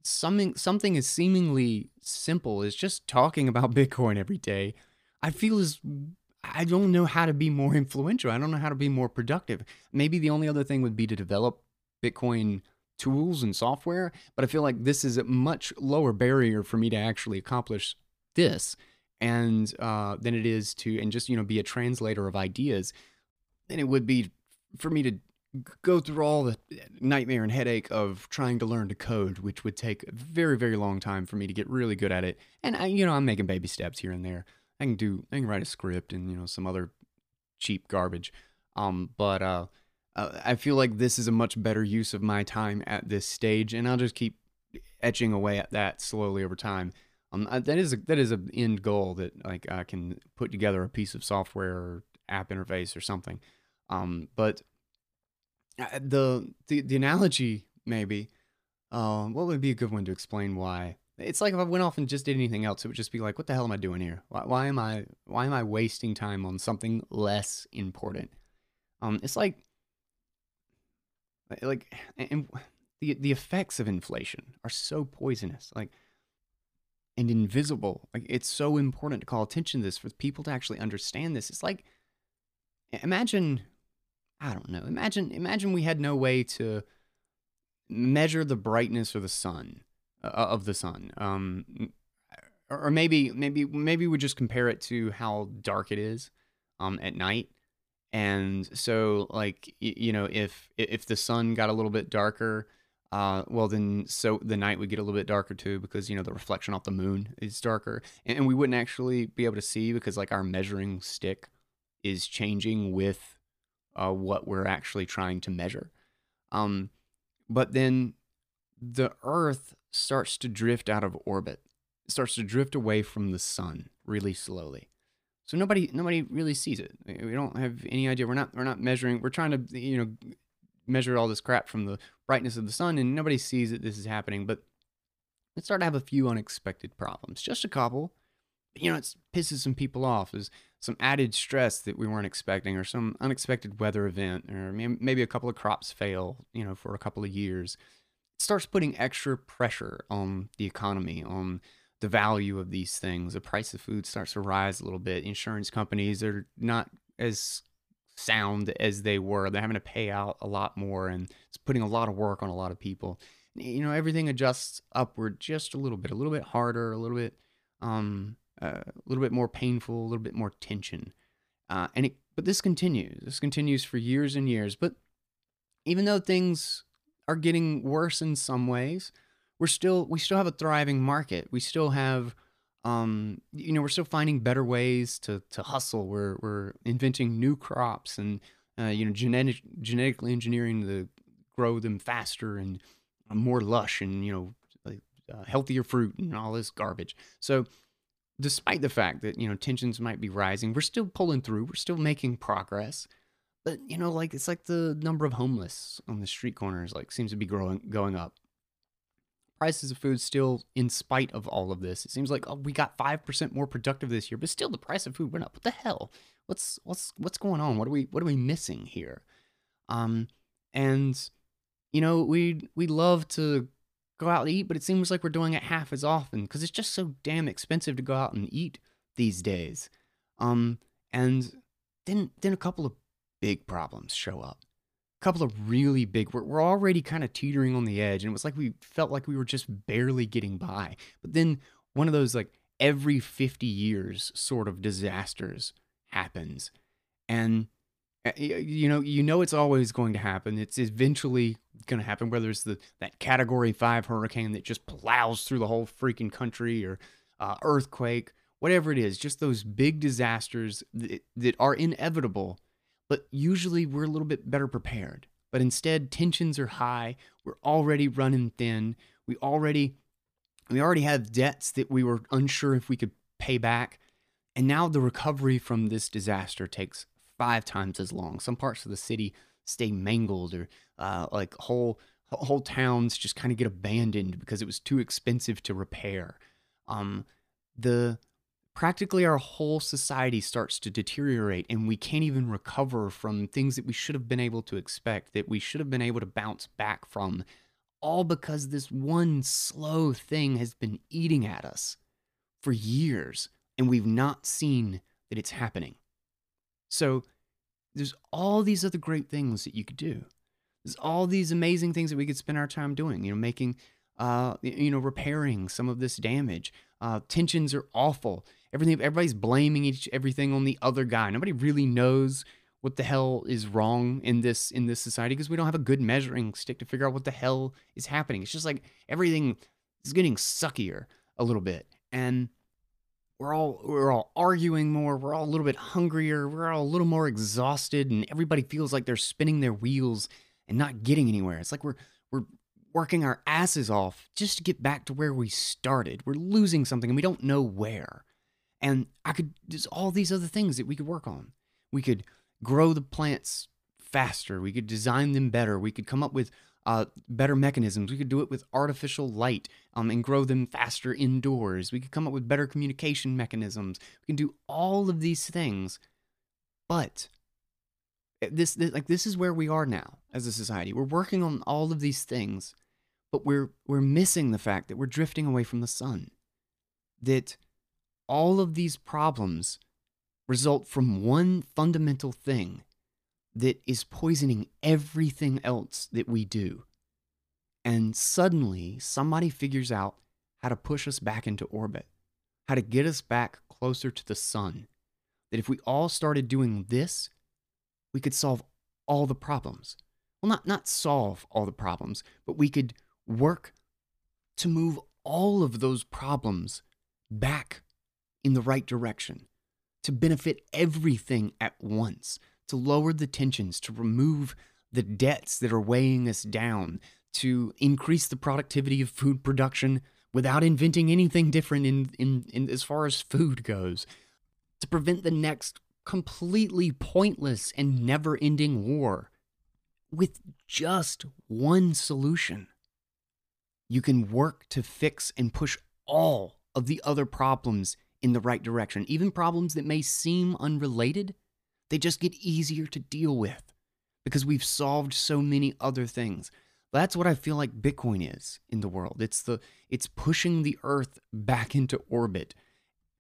something something as seemingly simple as just talking about [laughs] Bitcoin every day, I feel is I don't know how to be more [laughs] influential. I don't know how to be more productive. Maybe the only other thing would be to develop Bitcoin tools and software, but I feel like this is a much lower barrier for me to actually accomplish this. and uh, than it is to and just you know be a translator of ideas than it would be for me to go through all the nightmare and headache of trying to learn to code, which would take a very very long time for me to get really good at it. And I, you know, I'm making baby steps here and there. I can do I can write a script and you know some other cheap garbage. Um, but uh, uh, I feel like this is a much better use of my time at this stage, and I'll just keep etching away at that slowly over time. Um, uh, that is a, that is an end goal that like I can put together a piece of software or app interface or something. Um, but uh, the the the analogy maybe, uh, what would be a good one to explain why? It's like if I went off and just did anything else, it would just be like, what the hell am I doing here? Why, why am I why am I wasting time on something less important? Um, it's like like and the the effects of inflation are so poisonous. Like and invisible. Like it's so important to call attention to this for people to actually understand this. It's like imagine I don't know. Imagine imagine we had no way to measure the brightness of the sun uh, of the sun. Um or maybe maybe maybe we just compare it to how dark it is um at night. And so like you know if if the sun got a little bit darker uh, well then so the night would get a little bit darker too because you know the reflection off the moon is darker and, and, we wouldn't actually be able to see because like our measuring stick is changing with uh, what we're actually trying to measure um, but then the earth starts to drift out of orbit it starts to drift away from the sun really slowly so nobody nobody really sees it we don't have any idea we're not we're not measuring we're trying to you know measure all this crap from the brightness of the sun, and nobody sees that this is happening. But it started to have a few unexpected problems, just a couple. You know, it pisses some people off. There's some added stress that we weren't expecting, or some unexpected weather event, or maybe a couple of crops fail, you know, for a couple of years. Starts putting extra pressure on the economy, on the value of these things. The price of food starts to rise a little bit. Insurance companies are not as sound as they were. They're having to pay out a lot more and it's putting a lot of work on a lot of people. You know, everything adjusts upward just a little bit, a little bit harder, a little bit, um, uh, a little bit more painful, a little bit more tension. Uh, and it, but this continues. This continues for years and years. But even though things are getting worse in some ways, we're still we still have a thriving market. We still have um, you know, we're still finding better ways to to hustle. We're we're inventing new crops and uh, you know, genetic genetically engineering to grow them faster and more lush and you know, uh, healthier fruit and all this garbage. So, despite the fact that you know tensions might be rising, we're still pulling through. We're still making progress. But you know, like it's like the number of homeless on the street corners like seems to be growing going up prices of food still, in spite of all of this, it seems like oh, we got five percent more productive this year, but still the price of food went up. What the hell? What's what's what's going on? What are we what are we missing here? Um, and you know we we love to go out and eat, but it seems like we're doing it half as often because it's just so damn expensive to go out and eat these days. Um, and then then a couple of big problems show up. A couple of really big we're, we're already kind of teetering on the edge and it was like we felt like we were just barely getting by. But then one of those like every 50 years sort of disasters happens. And uh, you know you know it's always going to happen. It's eventually going to happen whether it's the that category 5 hurricane that just plows through the whole freaking country or uh, earthquake whatever it is just those big disasters that, that are inevitable but usually we're a little bit better prepared. But instead, tensions are high. We're already running thin. We already we already have debts that we were unsure if we could pay back. And now the recovery from this disaster takes five times as long. Some parts of the city stay mangled, or uh, like whole whole towns just kind of get abandoned because it was too expensive to repair. Um, the practically our whole society starts to deteriorate and we can't even recover from things that we should have been able to expect, that we should have been able to bounce back from, all because this one slow thing has been eating at us for years and we've not seen that it's happening. So there's all these other great things that you could do. There's all these amazing things that we could spend our time doing, you know, making uh, you know, repairing some of this damage, Uh, tensions are awful. Everything, everybody's blaming each everything on the other guy. Nobody really knows what the hell is wrong in this in this society because we don't have a good measuring stick to figure out what the hell is happening. It's just like everything is getting suckier a little bit, and we're all we're all arguing more. We're all a little bit hungrier. We're all a little more exhausted, and everybody feels like they're spinning their wheels and not getting anywhere. It's like we're we're working our asses off just to get back to where we started. We're losing something and we don't know where. And I could there's all these other things that we could work on. We could grow the plants faster. We could design them better. We could come up with uh, better mechanisms. We could do it with artificial light um, and grow them faster indoors. We could come up with better communication mechanisms. We can do all of these things. But eh, this, this like this is where we are now as a society. We're working on all of these things, but we're we're missing the fact that we're drifting away from the sun. That all of these problems result from one fundamental thing that is poisoning everything else that we do. And suddenly, somebody figures out how to push us back into orbit, how to get us back closer to the sun. That if we all started doing this, we could solve all the problems. Well, not, not solve all the problems, but we could work to move all of those problems back in the right direction to benefit everything at once, to lower the tensions, to remove the debts that are weighing us down, to increase the productivity of food production without inventing anything different in, in, in as far as food goes, to prevent the next completely pointless and never ending war with just one solution. You can work to fix and push all of the other problems in the right direction. Even problems that may seem unrelated, they just get easier to deal with because we've solved so many other things. That's what I feel like Bitcoin is in the world. It's the it's pushing the earth back into orbit.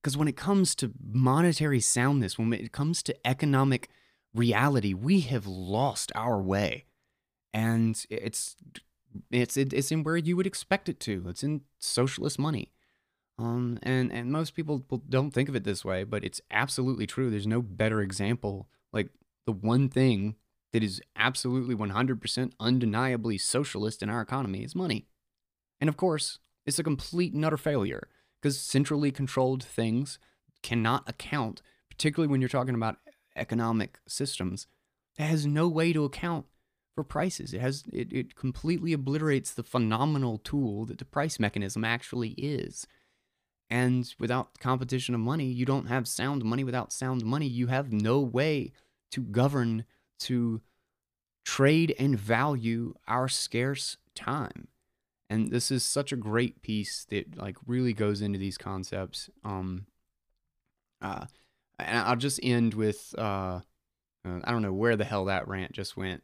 Because when it comes to monetary soundness, when it comes to economic reality, we have lost our way. And it's it's it's in where you would expect it to. It's in socialist money. Um, and and most people don't think of it this way, but it's absolutely true. There's no better example. Like the one thing that is absolutely 100% undeniably socialist in our economy is money. And of course, it's a complete and utter failure because centrally controlled things cannot account, particularly when you're talking about economic systems. It has no way to account for prices. It has it, it completely obliterates the phenomenal tool that the price mechanism actually is. And without competition of money, you don't have sound money. Without sound money, you have no way to govern, to trade and value our scarce time. And this is such a great piece that like really goes into these concepts. Um, uh, and I'll just end with uh, uh, I don't know where the hell that rant just went.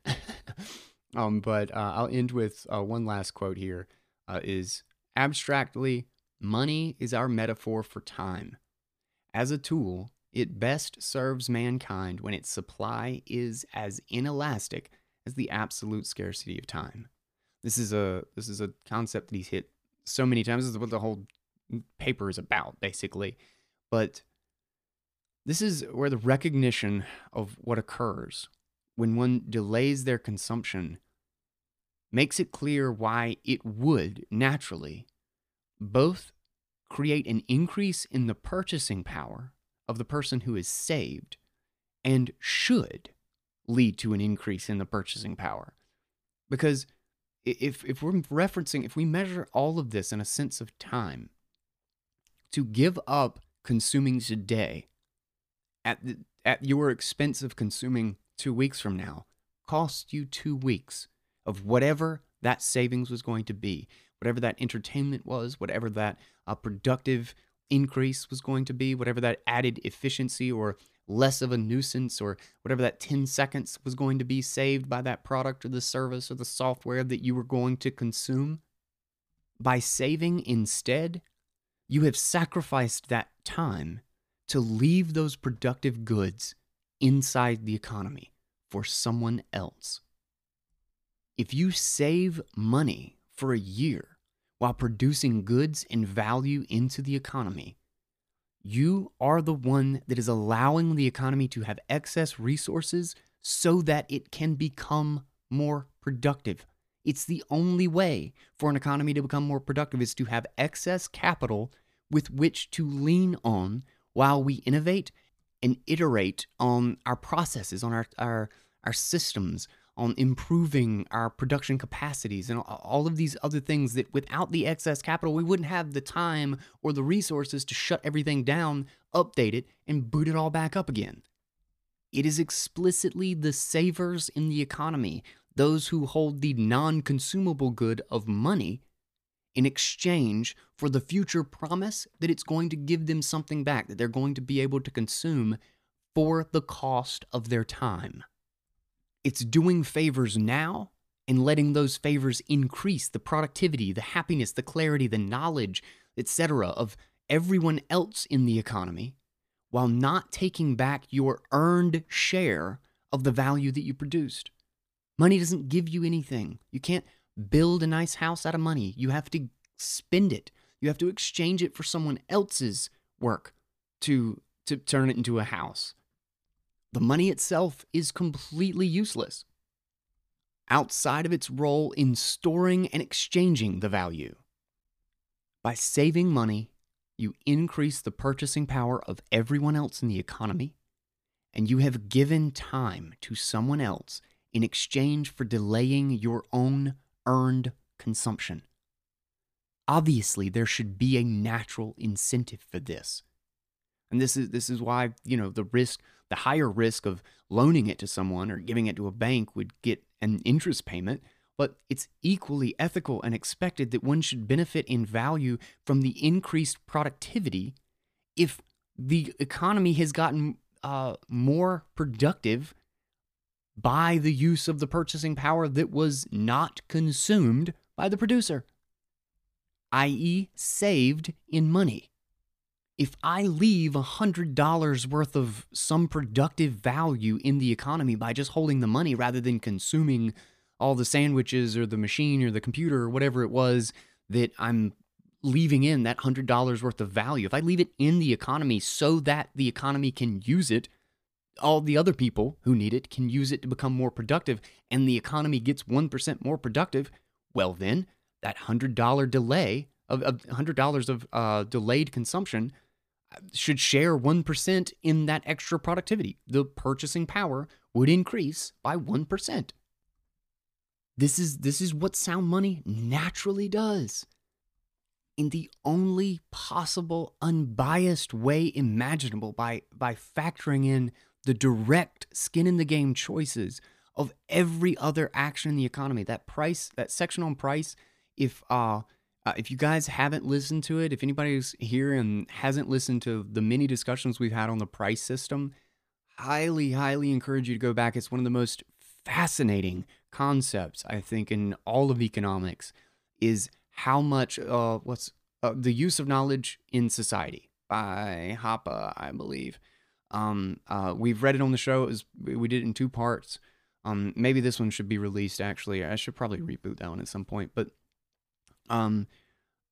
[laughs] um, but uh, I'll end with uh, one last quote here. Uh, is abstractly Money is our metaphor for time. As a tool, it best serves mankind when its supply is as inelastic as the absolute scarcity of time. This is a this is a concept that he's hit so many times. This is what the whole paper is about, basically. But this is where the recognition of what occurs when one delays their consumption makes it clear why it would naturally both create an increase in the purchasing power of the person who is saved and should lead to an increase in the purchasing power. Because if, if we're referencing, if we measure all of this in a sense of time, to give up consuming today at, the, at your expense of consuming two weeks from now cost you two weeks of whatever that savings was going to be whatever that entertainment was, whatever that uh, productive increase was going to be, whatever that added efficiency or less of a nuisance or whatever that 10 seconds was going to be saved by that product or the service or the software that you were going to consume. By saving instead, you have sacrificed that time to leave those productive goods inside the economy for someone else. If you save money for a year, while producing goods and value into the economy. You are the one that is allowing the economy to have excess resources so that it can become more productive. It's the only way for an economy to become more productive is to have excess capital with which to lean on while we innovate and iterate on our processes, on our, our, our systems, on improving our production capacities and all of these other things that without the excess capital, we wouldn't have the time or the resources to shut everything down, update it, and boot it all back up again. It is explicitly the savers in the economy, those who hold the non consumable good of money, in exchange for the future promise that it's going to give them something back, that they're going to be able to consume for the cost of their time. It's doing favors now and letting those favors increase the productivity, the happiness, the clarity, the knowledge, etc. of everyone else in the economy while not taking back your earned share of the value that you produced. Money doesn't give you anything. You can't build a nice house out of money. You have to spend it. You have to exchange it for someone else's work to to turn it into a house the money itself is completely useless outside of its role in storing and exchanging the value. By saving money, you increase the purchasing power of everyone else in the economy, and you have given time to someone else in exchange for delaying your own earned consumption. Obviously, there should be a natural incentive for this. And this is this is why, you know, the risk the higher risk of loaning it to someone or giving it to a bank would get an interest payment, but it's equally ethical and expected that one should benefit in value from the increased productivity if the economy has gotten uh, more productive by the use of the purchasing power that was not consumed by the producer, i.e., saved in money if I leave $100 worth of some productive value in the economy by just holding the money rather than consuming all the sandwiches or the machine or the computer or whatever it was that I'm leaving in that $100 worth of value, if I leave it in the economy so that the economy can use it, all the other people who need it can use it to become more productive, and the economy gets 1% more productive, well, then that $100 delay of, of $100 of uh, delayed consumption should share 1% in that extra productivity. The purchasing power would increase by 1%. This is this is what sound money naturally does. In the only possible unbiased way imaginable by by factoring in the direct skin in the game choices of every other action in the economy. That price, that section on price, if uh uh, if you guys haven't listened to it, if anybody's here and hasn't listened to the many discussions we've had on the price system, highly, highly encourage you to go back. It's one of the most fascinating concepts, I think, in all of economics is how much, uh, what's uh, the use of knowledge in society by Hoppe, I believe. Um, uh, we've read it on the show. Was, we did it in two parts. Um, maybe this one should be released. Actually, I should probably reboot that one at some point. But um,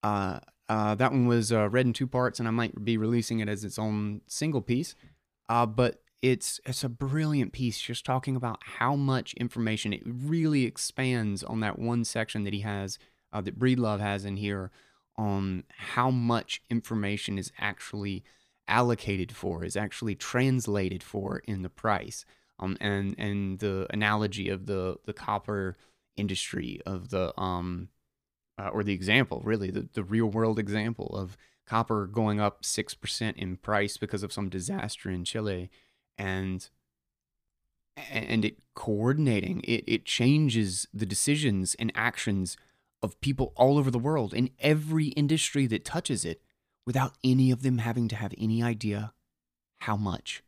uh, uh, that one was uh, read in two parts, and I might be releasing it as its own single piece. Uh, but it's it's a brilliant piece, just talking about how much information it really expands on that one section that he has uh, that Breedlove has in here on how much information is actually allocated for, is actually translated for in the price. Um, and and the analogy of the the copper industry of the um uh, or the example, really, the, the real world example of copper going up 6% in price because of some disaster in Chile and and it coordinating it, it changes the decisions and actions of people all over the world in every industry that touches it without any of them having to have any idea how much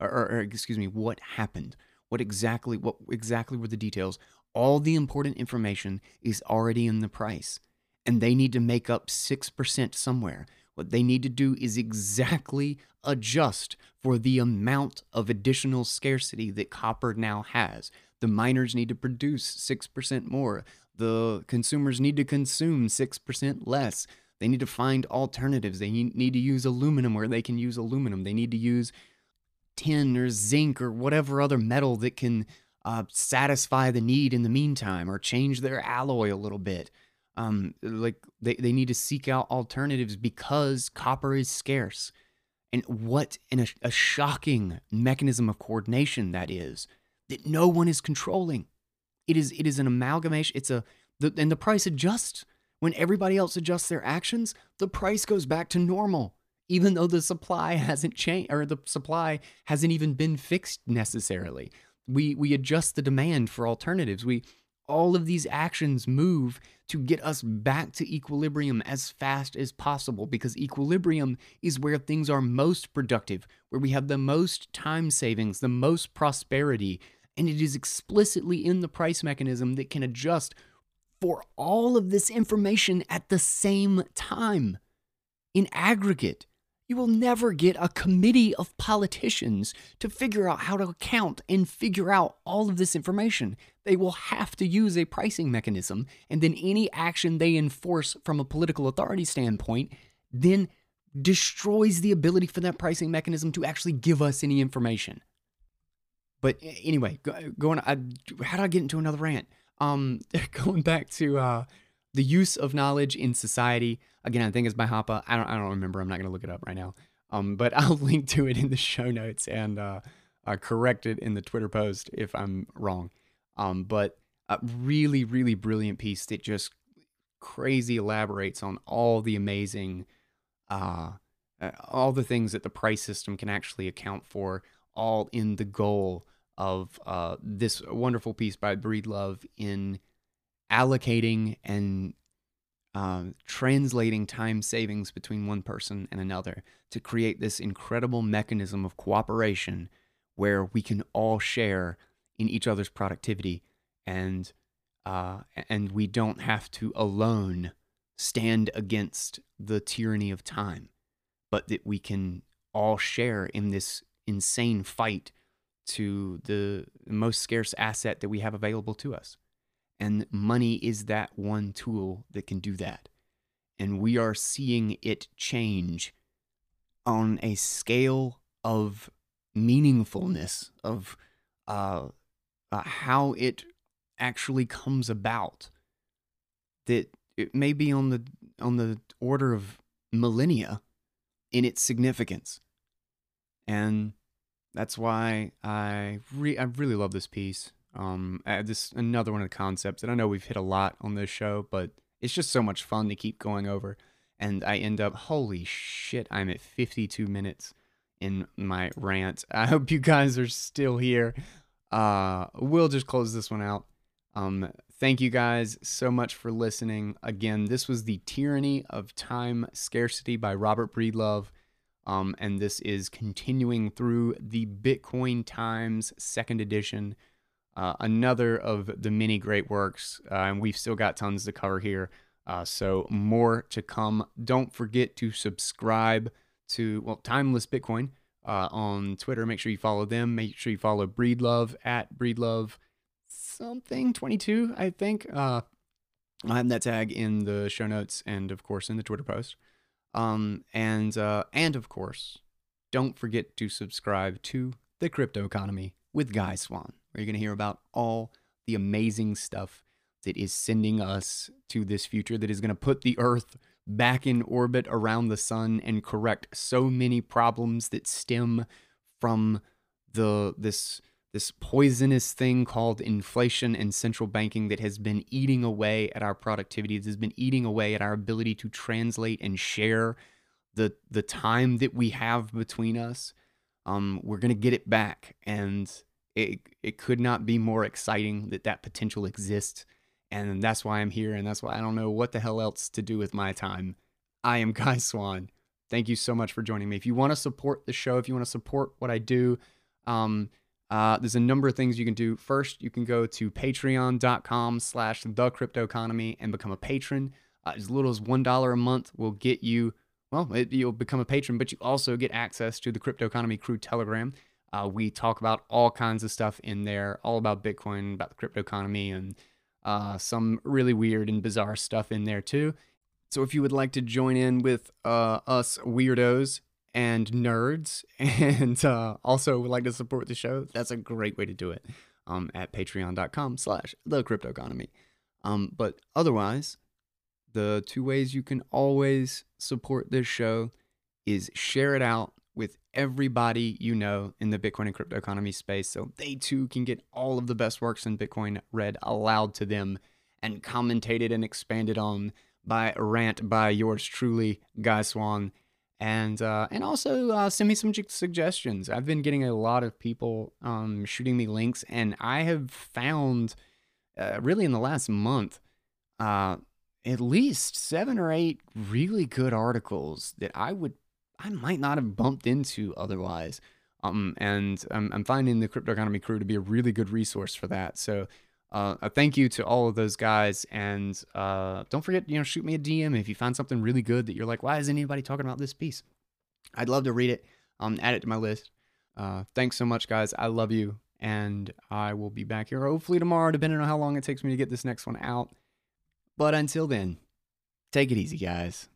or, or, or excuse me what happened what exactly what exactly were the details all the important information is already in the price, and they need to make up 6% somewhere. What they need to do is exactly adjust for the amount of additional scarcity that copper now has. The miners need to produce 6% more. the consumers need to consume 6% less. They need to find alternatives. They need to use aluminum where they can use aluminum. They need to use tin or zinc or whatever other metal that can uh, satisfy the need in the meantime or change their alloy a little bit. Um, like they, they need to seek out alternatives because copper is scarce. And what in a, a shocking mechanism of coordination that is that no one is controlling. It is it is an amalgamation. It's a the, and the price adjusts when everybody else adjusts their actions. The price goes back to normal, even though the supply [laughs] hasn't changed or the supply hasn't even been fixed necessarily. We we adjust the demand for alternatives. We all of these actions move to get us back to equilibrium as fast as possible because equilibrium is where things are most productive, where we have the most time savings, the most prosperity, and it is explicitly in the price mechanism that can adjust for all of this information at the same time in aggregate. You will never get a committee of politicians to figure out how to account and figure out all of this information. They will have to use a pricing mechanism, and then any action they enforce from a political authority standpoint then destroys the ability for that pricing mechanism to actually give us any information. But anyway, going, I, how did I get into another rant? Um, [laughs] going back to uh, the use of knowledge in society. Again, I think it's by Hoppe. I don't, I don't remember. I'm not going to look it up right now. Um, but [laughs] I'll link to it in the show notes and uh, uh, correct it in the Twitter post if I'm wrong. Um, but a really, really brilliant piece that just crazy elaborates on all the amazing, uh, uh, all the things that the price system can actually account for, all in the goal of uh, this wonderful piece by Breedlove in allocating and uh, translating time savings between one person and another to create this incredible mechanism of cooperation where we can all share in each other's productivity and uh, and we don't have to alone stand against the tyranny of time, but that we can all share in this insane fight to the most scarce asset that we have available to us. And money is that one tool that can do that. And we are seeing it change on a scale of meaningfulness, of uh, uh, how it actually comes about. That it may be on the on the order of millennia in its significance. And that's why I re- I really love this piece. Um, this another one of the concepts that I know we've hit a lot on this show, but it's just so much fun to keep going over. And I end up, holy shit, I'm at 52 minutes in my rant. [laughs] I hope you guys are still here. Uh, we'll just close this one out. Um, thank you guys so much for listening. Again, this was the Tyranny of Time Scarcity by Robert Breedlove. Um, and this is continuing through the Bitcoin Times second edition, uh, another of the many great works. Uh, and we've still got tons to cover here. Uh, so more to come. Don't forget to subscribe to, well, Timeless Bitcoin uh, on Twitter. Make sure you follow them. Make sure you follow Breedlove at Breedlove something 22, I think. Uh, I have that tag in the show notes and, of course, in the Twitter post. Um, and uh, and of course, don't forget to subscribe to the Cryptoconomy with Guy Swan, where you're going to hear about all the amazing stuff that is sending us to this future that is going to put the Earth back in orbit around the sun and correct so many problems that stem from the this this poisonous thing called inflation and central banking that has been eating away at our productivity, that has been eating away at our ability to translate and share the the time that we have between us. Um, we're gonna get it back, and it it could not be more exciting that that potential exists, and that's why I'm here, and that's why I don't know what the hell else to do with my time. I am [laughs] Guy Swan. Thank you so much for joining me. If you want to support the show, if you want to support what I do, um, uh, there's a number of things you can do. First, you can go to patreon.com slash the cryptoconomy and become a patron. Uh, as little as $1 a month will get you, well, it, you'll become a patron, but you also get access to the Cryptoconomy Crew Telegram. Uh, we talk about all kinds of stuff in there, all about Bitcoin, about the crypto economy, and uh, some really weird and bizarre stuff in there too. So if you would like to join in with uh, us weirdos and nerds, [laughs] and uh, also would like to support the show, that's a great way to do it. Um, at patreon.com slash the cryptoconomy. Um, but otherwise, the two ways you can always support this show is share it out with everybody you know in the Bitcoin and crypto economy space so they too can get all of the best works in Bitcoin read aloud to them and commentated and expanded on by rant by yours truly, Guy Swan. And uh, and also uh, send me some suggestions. I've been getting a lot of people um, shooting me links, and I have found uh, really in the last month uh, at least seven or eight really good articles that I would I might not have bumped into otherwise. Um, and I'm, I'm finding the Cryptoconomy crew to be a really good resource for that. So uh, a thank you to all of those guys, and uh, don't forget, you know, shoot me a DM if you find something really good that you're like, why isn't anybody talking about this piece? I'd love to read it. Um, add it to my list. Uh, thanks so much, guys. I love you, and I will be back here hopefully tomorrow, depending on how long it takes me to get this next one out. But until then, take it easy, guys.